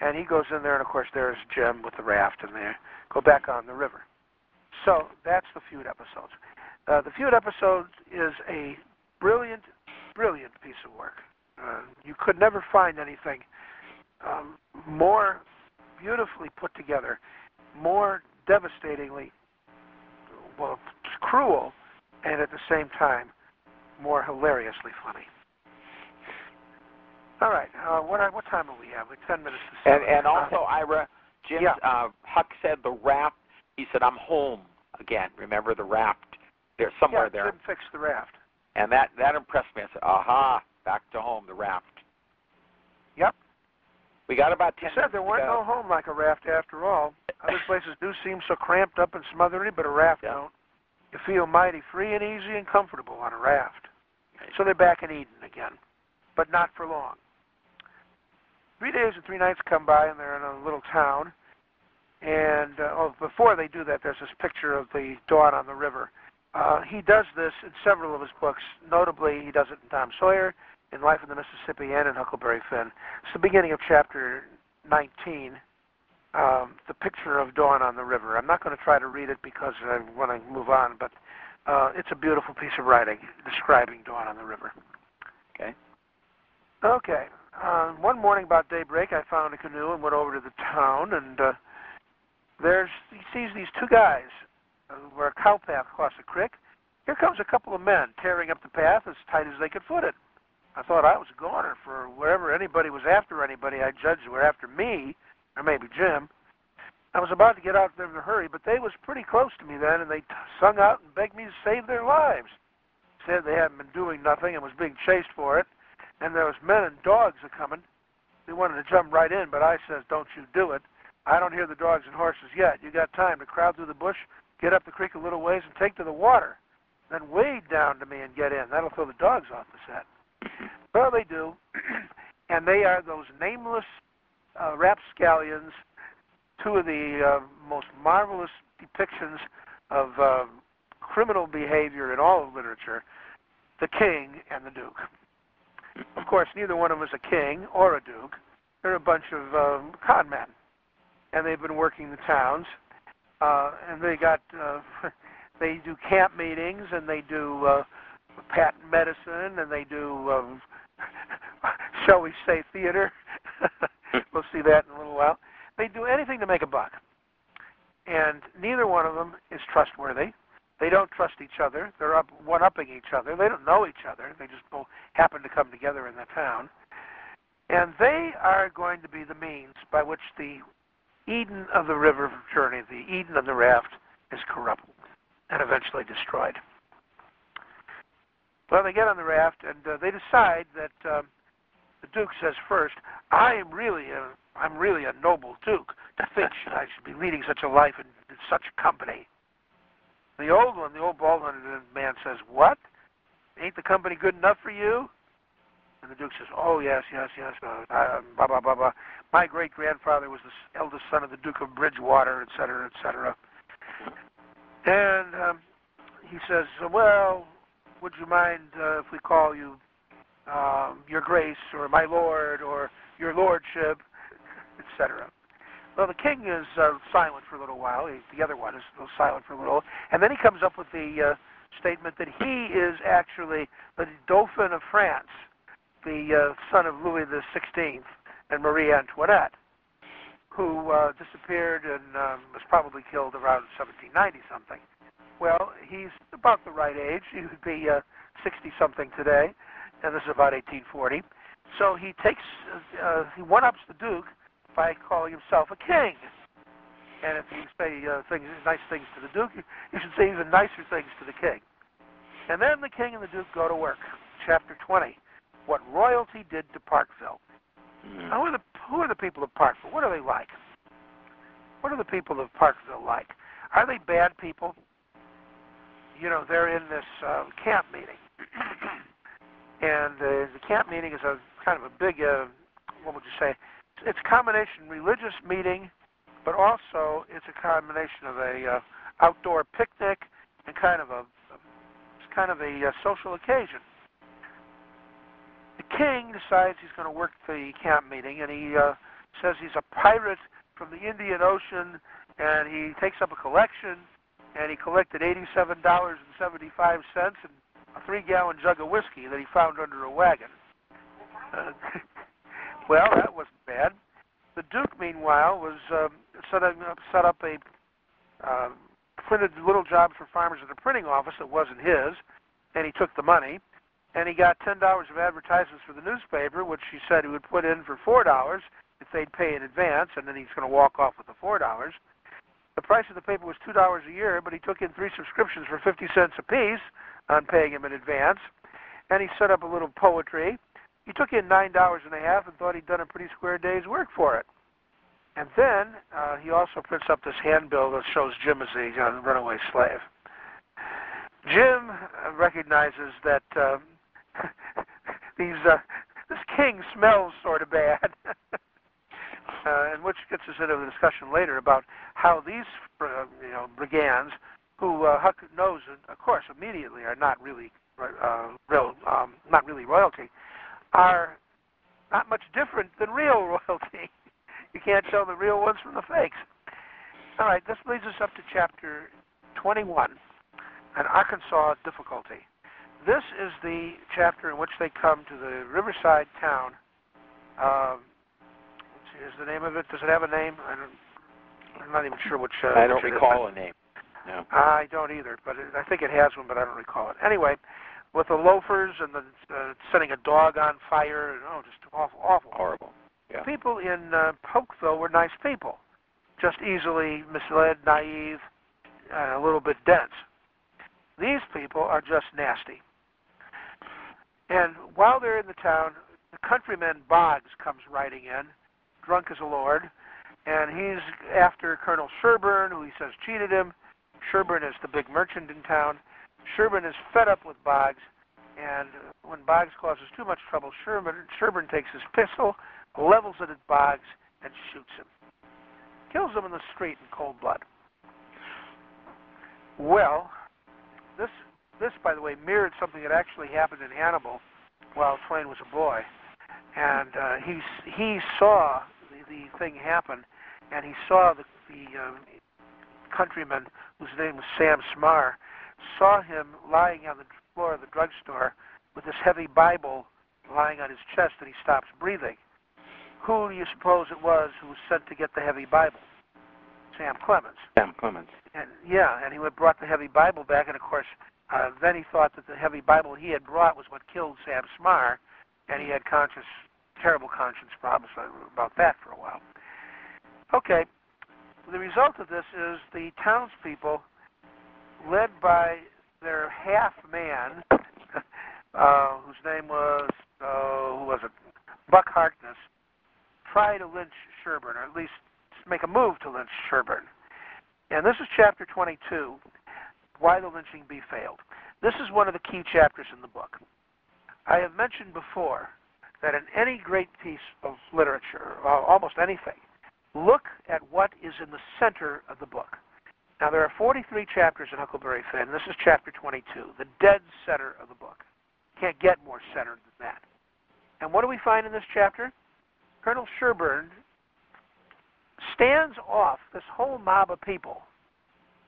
And he goes in there, and of course there's Jim with the raft, and they go back on the river. So that's the feud episodes. Uh, the feud episode is a brilliant, brilliant piece of work. Uh, you could never find anything um, more beautifully put together, more devastatingly, well, cruel, and at the same time, more hilariously funny. All right, uh, what what time do we have? Like ten minutes to And and also Ira, Jim Yeah. uh, Huck said the raft. He said I'm home again. Remember the raft? There's somewhere yeah, there, Jim fixed the raft. and that that impressed me. I said, aha, back to home, the raft. Yep. We got about ten. said there weren't no home like a raft after all. Other places do seem so cramped up and smothery, but a raft Yeah. don't. You feel mighty free and easy and comfortable on a raft. So they're back in Eden again, but not for long. Three days and three nights come by, and they're in a little town. And uh, oh, before they do that, there's this picture of the dawn on the river. Uh, he does this in several of his books. Notably, he does it in Tom Sawyer, in Life in the Mississippi, and in Huckleberry Finn. It's the beginning of chapter 19, um, the picture of dawn on the river. I'm not going to try to read it because I want to move on, but uh, it's a beautiful piece of writing describing dawn on the river. Okay. Okay. Uh, one morning about daybreak, I found a canoe and went over to the town, and uh, there's he sees these two guys who were a cow path across the creek. Here comes a couple of men tearing up the path as tight as they could foot it. I thought I was a goner for wherever anybody was after anybody. I judged were after me, or maybe Jim. I was about to get out of there in a hurry, but they was pretty close to me then, and they t- sung out and begged me to save their lives. Said they hadn't been doing nothing and was being chased for it, and there was men and dogs a coming. They wanted to jump right in, but I says, "Don't you do it. I don't hear the dogs and horses yet. You got time to crowd through the bush, get up the creek a little ways, and take to the water. Then wade down to me and get in. That'll throw the dogs off the scent." Well, they do, and they are those nameless uh, rapscallions, two of the uh, most marvelous depictions of uh, criminal behavior in all of literature, the king and the duke. Of course, neither one of them is a king or a duke. They're a bunch of um, con men, and they've been working the towns, uh, and they got uh, they do camp meetings and they do uh, patent medicine and they do um, shall we say theater. we'll see that in a little while. They do anything to make a buck, and neither one of them is trustworthy. They don't trust each other. They're up one-upping each other. They don't know each other. They just both happen to come together in the town. And they are going to be the means by which the Eden of the river journey, the Eden of the raft, is corrupt and eventually destroyed. Well, they get on the raft and uh, they decide that um, the Duke says first, "I am really a, I'm really a noble Duke to think I should be leading such a life in, in such company." The old one, the old bald-headed man says, "What? Ain't the company good enough for you?" And the Duke says, "Oh yes, yes, yes. Uh, uh, blah blah blah blah. My great grandfather was the eldest son of the Duke of Bridgewater, et cetera, et cetera." And um, he says, "Well, would you mind uh, if we call you um, Your Grace or My Lord or Your Lordship, etc.?" Well, the king is uh, silent for a little while. He, the other one is silent for a little, and then he comes up with the uh, statement that he is actually the Dauphin of France, the uh, son of Louis the Sixteenth and Marie Antoinette, who uh, disappeared and um, was probably killed around 1790 something. Well, he's about the right age. He would be uh, 60 something today, and this is about 1840. So he takes, uh, he one ups the Duke by calling himself a king. And if you say uh, things, nice things to the Duke, you should say even nicer things to the king. And then the king and the Duke go to work. Chapter 20 What Royalty Did to Parkville. Mm. Who, are the, who are the people of Parkville? What are they like? What are the people of Parkville like? Are they bad people? You know, they're in this uh, camp meeting. and uh, the camp meeting is a kind of a big, uh, what would you say? It's a combination religious meeting, but also it's a combination of a uh, outdoor picnic and kind of a it's kind of a uh, social occasion. The king decides he's going to work the camp meeting, and he uh, says he's a pirate from the Indian Ocean, and he takes up a collection, and he collected eighty-seven dollars and a three-gallon jug of whiskey that he found under a wagon. Uh, well, that wasn't bad. The Duke, meanwhile, was um, set up set up a uh, printed little job for farmers at a printing office that wasn't his, and he took the money, and he got ten dollars of advertisements for the newspaper, which he said he would put in for four dollars if they'd pay in advance, and then he's going to walk off with the four dollars. The price of the paper was two dollars a year, but he took in three subscriptions for fifty cents apiece on paying him in advance, and he set up a little poetry. He took in nine dollars and a half and thought he'd done a pretty square day's work for it. And then uh, he also prints up this handbill that shows Jim as a uh, runaway slave. Jim uh, recognizes that um, these uh, this king smells sort of bad, uh, and which gets us into the discussion later about how these uh, you know brigands, who uh, Huck knows, of course, immediately are not really uh, real, um, not really royalty, are not much different than real royalty. you can't tell the real ones from the fakes. All right, this leads us up to chapter 21, an Arkansas difficulty. This is the chapter in which they come to the riverside town. Um, is the name of it? Does it have a name? I don't, I'm not even sure which. Uh, I don't recall a name. No. I don't either, but it, I think it has one, but I don't recall it. Anyway, with the loafers and the uh, setting a dog on fire, and oh, just awful, awful. Horrible. Yeah. People in uh, Polkville were nice people, just easily misled, naive, and a little bit dense. These people are just nasty. And while they're in the town, the countryman Boggs comes riding in, drunk as a lord, and he's after Colonel Sherburne, who he says cheated him. Sherburne is the big merchant in town. Sherburne is fed up with Boggs, and when Boggs causes too much trouble, Sherburne, Sherburne takes his pistol, levels it at Boggs, and shoots him. Kills him in the street in cold blood. Well, this this, by the way, mirrored something that actually happened in Hannibal while Twain was a boy, and uh, he he saw the, the thing happen, and he saw the the um, countryman whose name was Sam Smarr, saw him lying on the floor of the drugstore with this heavy Bible lying on his chest, and he stops breathing. Who do you suppose it was who was sent to get the heavy Bible? Sam Clemens. Sam Clemens. And yeah, and he brought the heavy Bible back, and of course, uh, then he thought that the heavy Bible he had brought was what killed Sam Smarr, and he had conscious, terrible conscience problems about that for a while. Okay, the result of this is the townspeople, led by their half man, uh, whose name was uh, who was it, Buck Harkness, try to lynch Sherburne, or at least make a move to lynch Sherburne. And this is chapter 22, Why the Lynching Bee Failed. This is one of the key chapters in the book. I have mentioned before that in any great piece of literature, uh, almost anything, look at what is in the center of the book. Now, there are 43 chapters in Huckleberry Finn. This is chapter 22, the dead center of the book. Can't get more centered than that. And what do we find in this chapter? Colonel Sherburne stands off this whole mob of people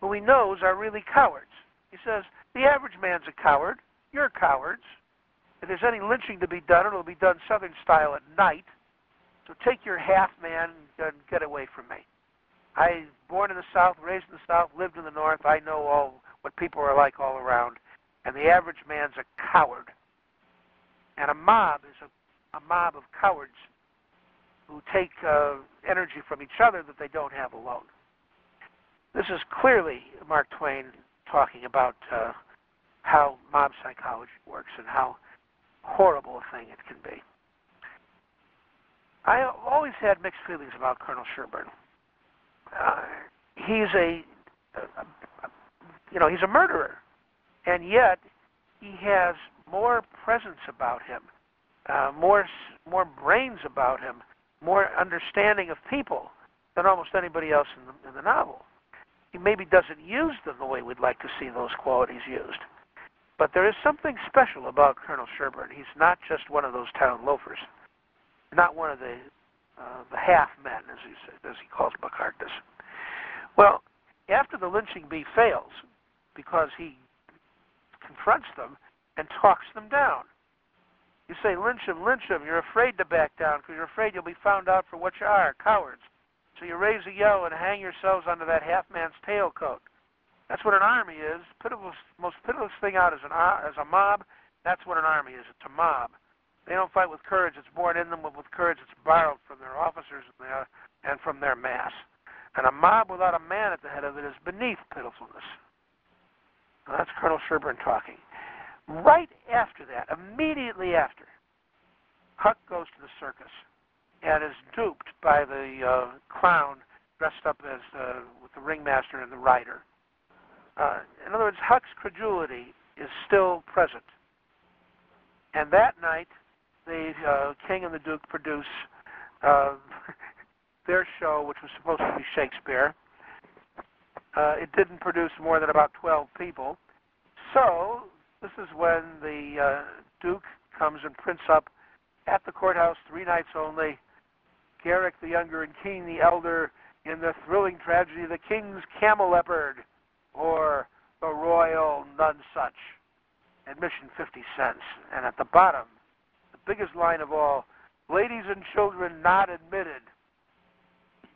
who he knows are really cowards. He says, The average man's a coward. You're cowards. If there's any lynching to be done, it'll be done Southern style at night. So take your half man and get away from me. I born in the South, raised in the South, lived in the North. I know all what people are like all around. And the average man's a coward. And a mob is a, a mob of cowards who take uh, energy from each other that they don't have alone. This is clearly Mark Twain talking about uh, how mob psychology works and how horrible a thing it can be. I always had mixed feelings about Colonel Sherburne. Uh, he's a, a, a, you know, he's a murderer, and yet he has more presence about him, uh, more more brains about him, more understanding of people than almost anybody else in the, in the novel. He maybe doesn't use them the way we'd like to see those qualities used. But there is something special about Colonel Sherburne. He's not just one of those town loafers, not one of the uh, the half men, as he said, as he calls Buck Well, after the lynching bee fails, because he confronts them and talks them down. You say, lynch him, lynch him. You're afraid to back down because you're afraid you'll be found out for what you are, cowards. So you raise a yell and hang yourselves under that half man's tailcoat. That's what an army is. Pitiful, most pitiless thing out as an uh, as a mob. That's what an army is. It's a mob. They don't fight with courage. It's born in them, but with courage it's borrowed from their officers and, their, and from their mass. And a mob without a man at the head of it is beneath pitifulness. Now, that's Colonel Sherburne talking. Right after that, immediately after, Huck goes to the circus and is duped by the uh, clown dressed up as uh, with the ringmaster and the rider. Uh, in other words, Huck's credulity is still present. And that night, the uh, King and the Duke produce uh, their show, which was supposed to be Shakespeare. Uh, it didn't produce more than about 12 people. So, this is when the uh, Duke comes and prints up at the courthouse, three nights only, Garrick the Younger and Kean the Elder in the thrilling tragedy of The King's Camelopard or The Royal Nonesuch. Admission 50 cents. And at the bottom, the biggest line of all, ladies and children not admitted.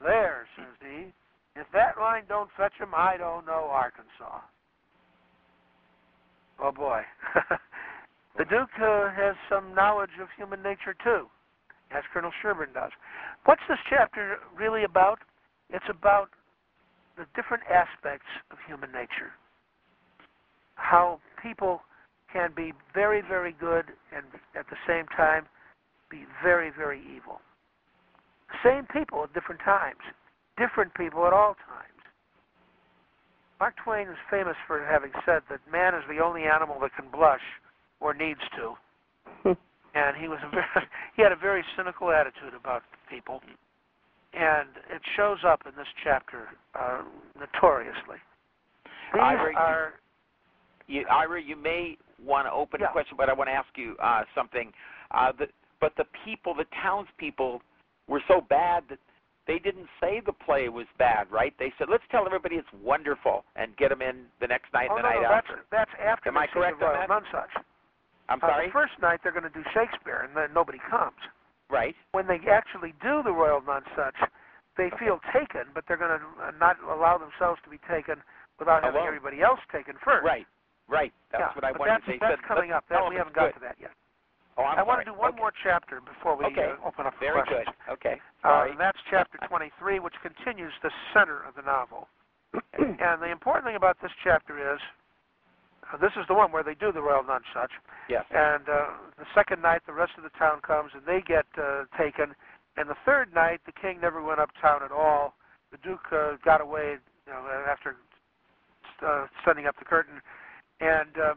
There, says he. If that line don't fetch him, I don't know Arkansas. Oh boy. the Duke uh, has some knowledge of human nature too, as Colonel Sherburne does. What's this chapter really about? It's about the different aspects of human nature. How people can be very, very good and at the same time be very, very evil. Same people at different times, different people at all times. Mark Twain is famous for having said that man is the only animal that can blush or needs to. And he was a very, he had a very cynical attitude about people, and it shows up in this chapter uh, notoriously. These Ira, are you, Ira, you may want to open Yeah. a question, but I want to ask you uh, something. Uh, the, but the people, the townspeople, were so bad that they didn't say the play was bad, right? They said, "Let's tell everybody it's wonderful," and get them in the next night oh, and the no, night no, that's, after. that's after Am I correct the on that? Nonesuch. I'm Uh, sorry. the first night they're going to do Shakespeare, and then nobody comes. right. When they actually do the Royal Nonesuch, they feel taken, but they're going to uh, not allow themselves to be taken without having Alone. everybody else taken first. Right. Right. That's yeah, what I but wanted that's, to say. that's coming up. That, we haven't got good." to that yet. Oh, I'm I want sorry. to do one okay. more chapter before we Okay. uh, open up for Very questions. good. Okay. Uh, and that's chapter 23, which continues the center of the novel. and the important thing about this chapter is uh, this is the one where they do the royal Nonesuch. yes. And uh, the second night, the rest of the town comes and they get uh, taken. And the third night, the king never went uptown at all. The duke uh, got away you know, after uh, sending up the curtain, and uh,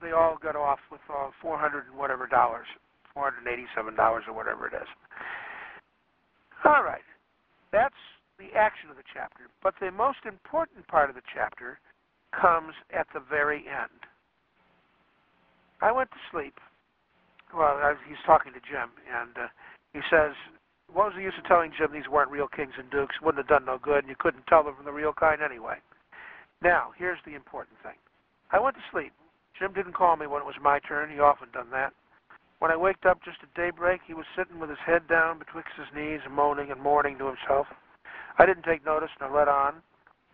they all got off with uh, 400 and whatever dollars, 487 dollars or whatever it is. All right, that's the action of the chapter. But the most important part of the chapter comes at the very end. I went to sleep. Well, I, he's talking to Jim, and uh, he says, "What was the use of telling Jim these weren't real kings and dukes? Wouldn't have done no good, and you couldn't tell them from the real kind anyway." Now, here's the important thing. I went to sleep. Jim didn't call me when it was my turn. He often done that. When I waked up just at daybreak, he was sitting with his head down betwixt his knees, moaning and mourning to himself. I didn't take notice nor let on.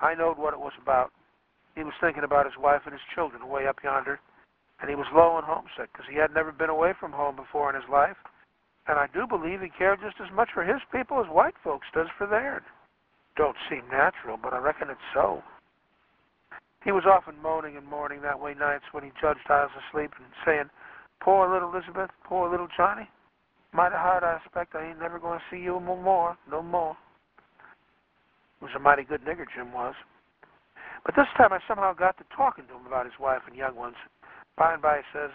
I knowed what it was about. He was thinking about his wife and his children way up yonder, and he was low and homesick because he had never been away from home before in his life. And I do believe he cared just as much for his people as white folks does for theirs. Don't seem natural, but I reckon it's so. He was often moaning and mourning that way nights when he judged I was asleep and saying, Poor little Elizabeth, poor little Johnny. Mighty hard I expect I ain't never going to see you no more, no more. Was a mighty good nigger, Jim was. But this time I somehow got to talking to him about his wife and young ones. By and by he says,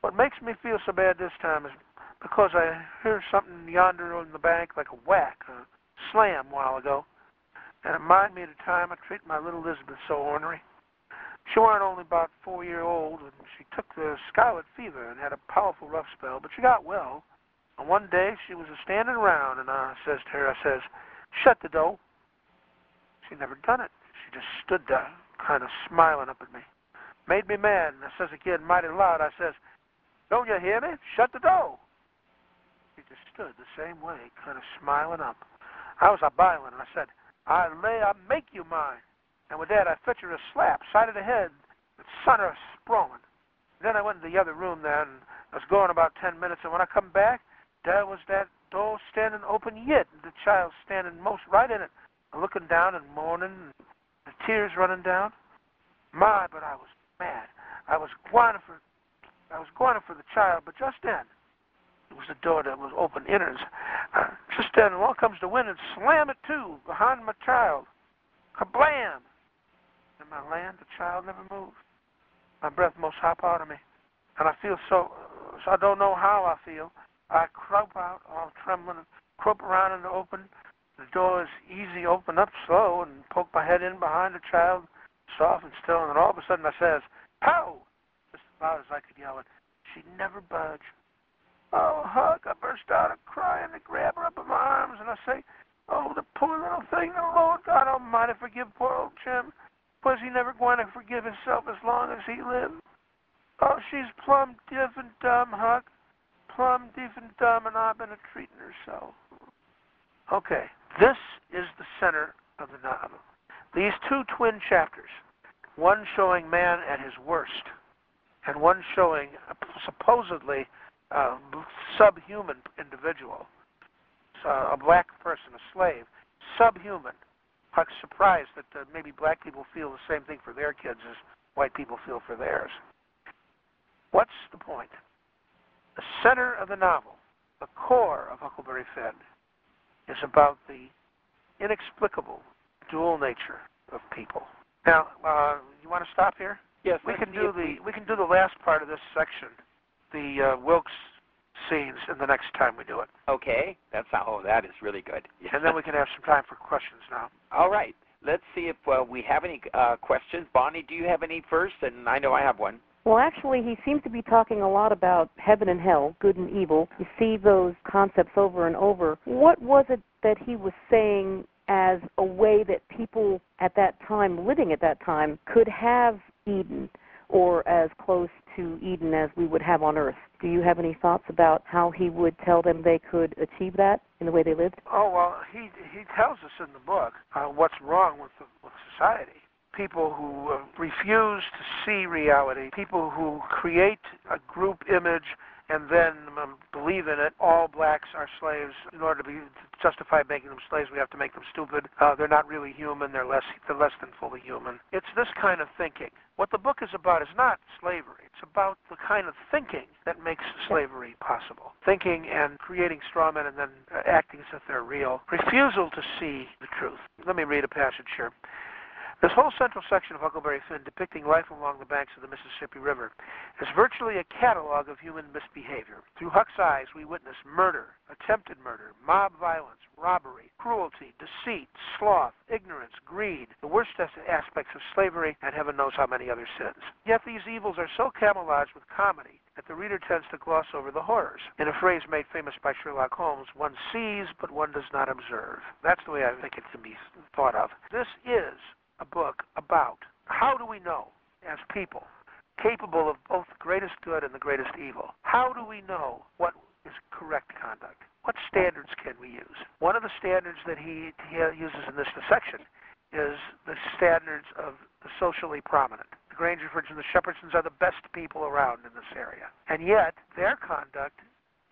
What makes me feel so bad this time is because I heard something yonder on the bank like a whack, a slam a while ago. And it reminded me of the time I treated my little Elizabeth so ornery. She weren't only about four year old, and she took the scarlet fever and had a powerful rough spell, but she got well. And one day she was a standing around, and I says to her, I says, "Shut the door." She never done it. Just stood there, kind of smiling up at me. Made me mad, and I says again, mighty loud, I says, "Don't you hear me? Shut the door." She just stood the same way, kind of smiling up. I was a biling, and I said, I lay I make you mine. And with that, I fetched her a slap, side of the head, that sent her sprawling. Then I went into the other room there, and I was gone about ten minutes, and when I come back, there was that door standing open yet, and the child standing most right in it, looking down and mourning, and tears running down. My, but I was mad. I was going for, I was going for the child, but just then, it was the door that was open innards. Uh, just then, along comes the wind and slam it to behind my child. Kablam! And my land, the child never moved. My breath most hop out of me, and I feel so. So I don't know how I feel. I crope out, all trembling, crope around in the open. The door is easy, open up slow, and poke my head in behind the child, soft and still. And then all of a sudden, I says, "Pow!" Just about as I could yell it. She'd never budge. Oh, Huck, I burst out a crying to grab her up in my arms, and I say, Oh, the poor little thing, the Lord God Almighty forgive poor old Jim. Was he never going to forgive himself as long as he lived? Oh, she's plumb deaf and dumb, Huck. Plumb deaf and dumb, and I've been a treating her so. Okay, this is the center of the novel. These two twin chapters, one showing man at his worst, and one showing a supposedly uh, subhuman individual, uh, a black person, a slave, subhuman. I'm surprised that uh, maybe black people feel the same thing for their kids as white people feel for theirs. What's the point? The center of the novel, the core of Huckleberry Finn, is about the inexplicable dual nature of people. Now, uh, you want to stop here? Yes. We can do the we- can do the last part of this section, the uh, Wilkes scenes, in the next time we do it, Okay. That's oh, that is really good. and then we can have some time for questions now. All right. Let's see if uh, we have any uh, questions. Bonnie, do you have any first? And I know I have one. Well, actually, he seems to be talking a lot about heaven and hell, good and evil. You see those concepts over and over. What was it that he was saying as a way that people at that time, living at that time, could have Eden or as close to Eden as we would have on earth? Do you have any thoughts about how he would tell them they could achieve that in the way they lived? Oh well, he he tells us in the book uh, what's wrong with the, with society. People who uh, refuse to see reality, people who create a group image and then um, believe in it. All blacks are slaves. In order to be justify making them slaves, we have to make them stupid. Uh, they're not really human. They're less they're less than fully human. It's this kind of thinking. What the book is about is not slavery. It's about the kind of thinking that makes slavery possible. Thinking and creating straw men and then uh, acting as if they're real. Refusal to see the truth. Let me read a passage here. This whole central section of Huckleberry Finn depicting life along the banks of the Mississippi River is virtually a catalog of human misbehavior. Through Huck's eyes, we witness murder, attempted murder, mob violence, robbery, cruelty, deceit, sloth, ignorance, greed, the worst aspects of slavery, and heaven knows how many other sins. Yet these evils are so camouflaged with comedy that the reader tends to gloss over the horrors. In a phrase made famous by Sherlock Holmes, one sees, but one does not observe. That's the way I think it can be thought of. This is a book about how do we know as people capable of both the greatest good and the greatest evil? How do we know what is correct conduct? What standards can we use? One of the standards that he, he uses in this section is the standards of the socially prominent. The Grangerfords and the Shepherdsons are the best people around in this area. And yet, their conduct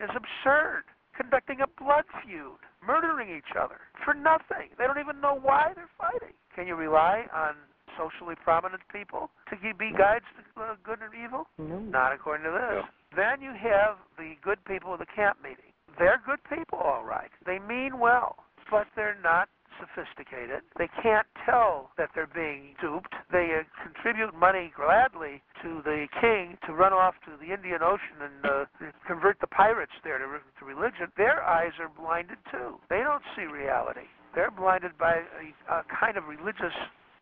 is absurd. Conducting a blood feud, murdering each other for nothing. They don't even know why they're fighting. Can you rely on socially prominent people to be guides to uh, good and evil? No. Not according to this. Then you have the good people of the camp meeting. They're good people, all right. They mean well, but they're not sophisticated. They can't tell that they're being duped. They uh, contribute money gladly to the king to run off to the Indian Ocean and uh, convert the pirates there to, to religion. Their eyes are blinded too. They don't see reality. They're blinded by a, a kind of religious.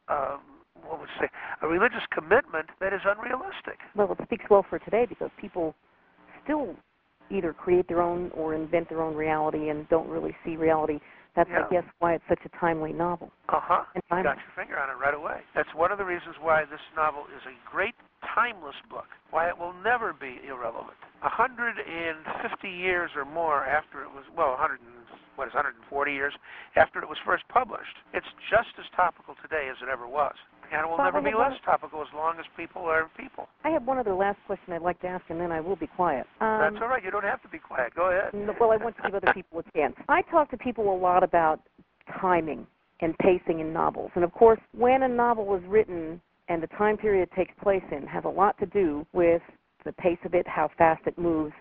Um, what would say a religious commitment that is unrealistic. Well, it speaks well for today because people still either create their own or invent their own reality and don't really see reality. That's, Yeah. I guess, why it's such a timely novel. Uh huh. You got your finger on it right away. That's one of the reasons why this novel is a great timeless book. Why it will never be irrelevant. A hundred and fifty years or more after it was well, a hundred and what is 140 years after it was first published, it's just as topical today as it ever was. And it will Bob, never be less topical as long as people are people. I have one other last question I'd like to ask, and then I will be quiet. Um, That's all right. You don't have to be quiet. Go ahead. n- well, I want to give other people a chance. I talk to people a lot about timing and pacing in novels. And of course, when a novel is written and the time period it takes place in has a lot to do with the pace of it, how fast it moves,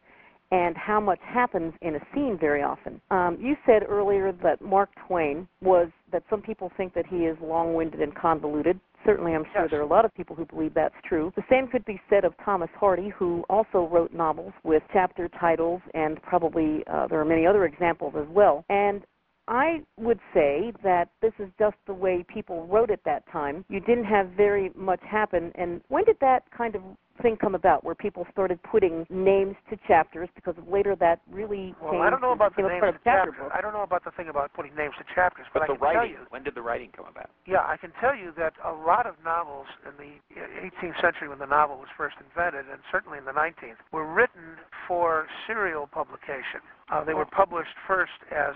and how much happens in a scene very often. Um, you said earlier that Mark Twain was that some people think that he is long-winded and convoluted. Certainly, I'm sure there are a lot of people who believe that's true. The same could be said of Thomas Hardy, who also wrote novels with chapter titles, and probably uh, there are many other examples as well. And I would say that this is just the way people wrote at that time. You didn't have very much happen. And when did that kind of thing come about, where people started putting names to chapters? Because later that really Well, changed I don't know about the names part of of chapter chapters. I don't know about the thing about putting names to chapters, but, But I the can tell writing, you. when did the writing come about? Yeah, I can tell you that a lot of novels in the 18th century when the novel was first invented, and certainly in the 19th, were written for serial publication. Uh, they were published first as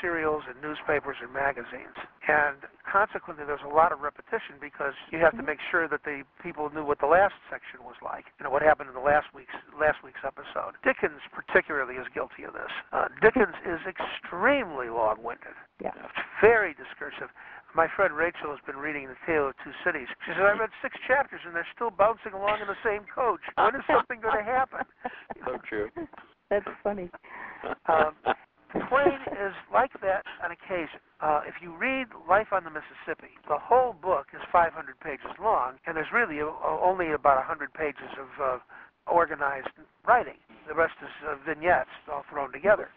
serials in newspapers and magazines. And consequently, there's a lot of repetition because you have to make sure that the people knew what the last section was like. You know, what happened in the last week's last week's episode. Dickens particularly is guilty of this. Uh, Dickens is extremely long-winded. Yeah. Very discursive. My friend Rachel has been reading The Tale of Two Cities. She said, I read six chapters and they're still bouncing along in the same coach. When is something going to happen? So true. That's funny. Um, Twain is like that on occasion. Uh, if you read Life on the Mississippi, the whole book is 500 pages long, and there's really uh, only about 100 pages of uh, organized writing. The rest is uh, vignettes all thrown together.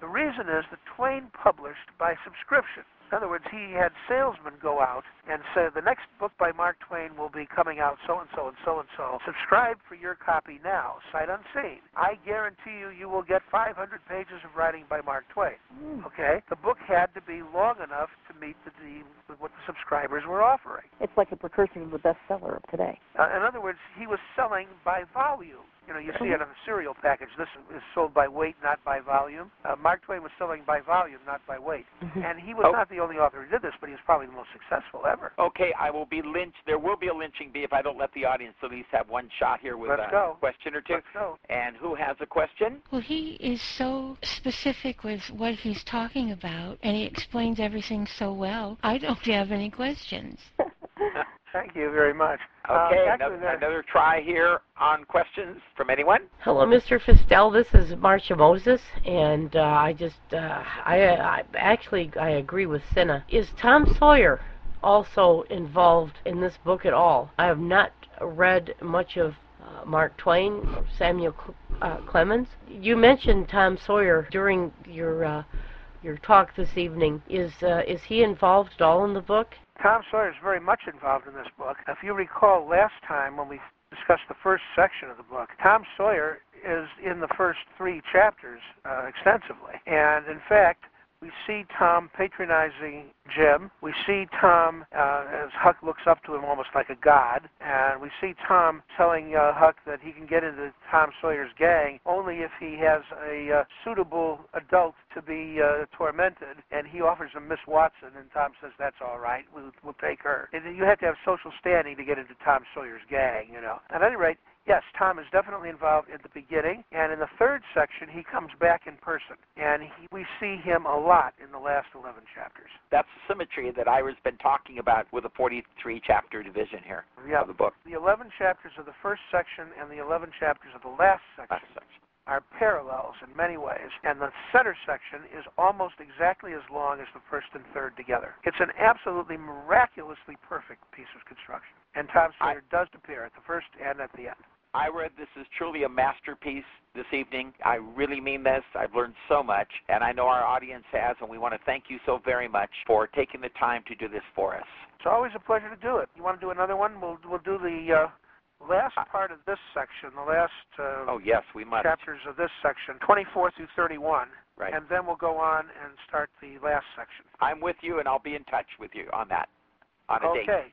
The reason is that Twain published by subscription. In other words, he had salesmen go out and say, the next book by Mark Twain will be coming out so and so and so and so. Subscribe for your copy now, sight unseen. I guarantee you, you will get 500 pages of writing by Mark Twain. Hmm. Okay? The book had to be long enough to meet the, the what the subscribers were offering. It's like a precursor to the bestseller of today. Uh, in other words, he was selling by volume. You know, you see it on the cereal package. This is sold by weight, not by volume. Uh, Mark Twain was selling by volume, not by weight. Mhm. And he was Oh. not the only author who did this, but he was probably the most successful ever. Okay, I will be lynched. There will be a lynching bee if I don't let the audience at least have one shot here with Let's a go. question or two. Let's go. And who has a question? Well, he is so specific with what he's talking about, and he explains everything so well. I don't have any questions. Thank you very much. Uh, Okay, actually, another, another try here on questions from anyone. Hello, Mr. Fistell. This is Marcia Moses, and uh, I just, uh, I, I actually, I agree with Cinna. Is Tom Sawyer also involved in this book at all? I have not read much of uh, Mark Twain or Samuel Cl- uh, Clemens. You mentioned Tom Sawyer during your uh, your talk this evening. Is uh, is he involved at all in the book? Tom Sawyer is very much involved in this book. If you recall last time when we discussed the first section of the book, Tom Sawyer is in the first three chapters uh, extensively. And in fact, we see Tom patronizing Jim. We see Tom, uh, as Huck looks up to him almost like a god. And we see Tom telling uh, Huck that he can get into Tom Sawyer's gang only if he has a uh, suitable adult to be uh, tormented. And he offers him Miss Watson, and Tom says, That's all right. We'll, we'll take her. And you have to have social standing to get into Tom Sawyer's gang, you know. At any rate, Yes, Tom is definitely involved at the beginning, and in the third section, he comes back in person, and he, we see him a lot in the last 11 chapters. That's the symmetry that Ira's been talking about with the 43 chapter division here Yeah, of the book. the 11 chapters of the first section and the 11 chapters of the last Last section section. are parallels in many ways, and the center section is almost exactly as long as the first and third together. It's an absolutely miraculously perfect piece of construction, and Tom I- Sawyer does appear at the first and at the end. Ira, this is truly a masterpiece this evening. I really mean this. I've learned so much, and I know our audience has, and we want to thank you so very much for taking the time to do this for us. It's always a pleasure to do it. You want to do another one? We'll we'll do the uh, last part of this section, the last uh, Oh, yes, we must. chapters of this section, 24 through 31, Right. and then we'll go on and start the last section. I'm with you, and I'll be in touch with you on that, on a date. Okay.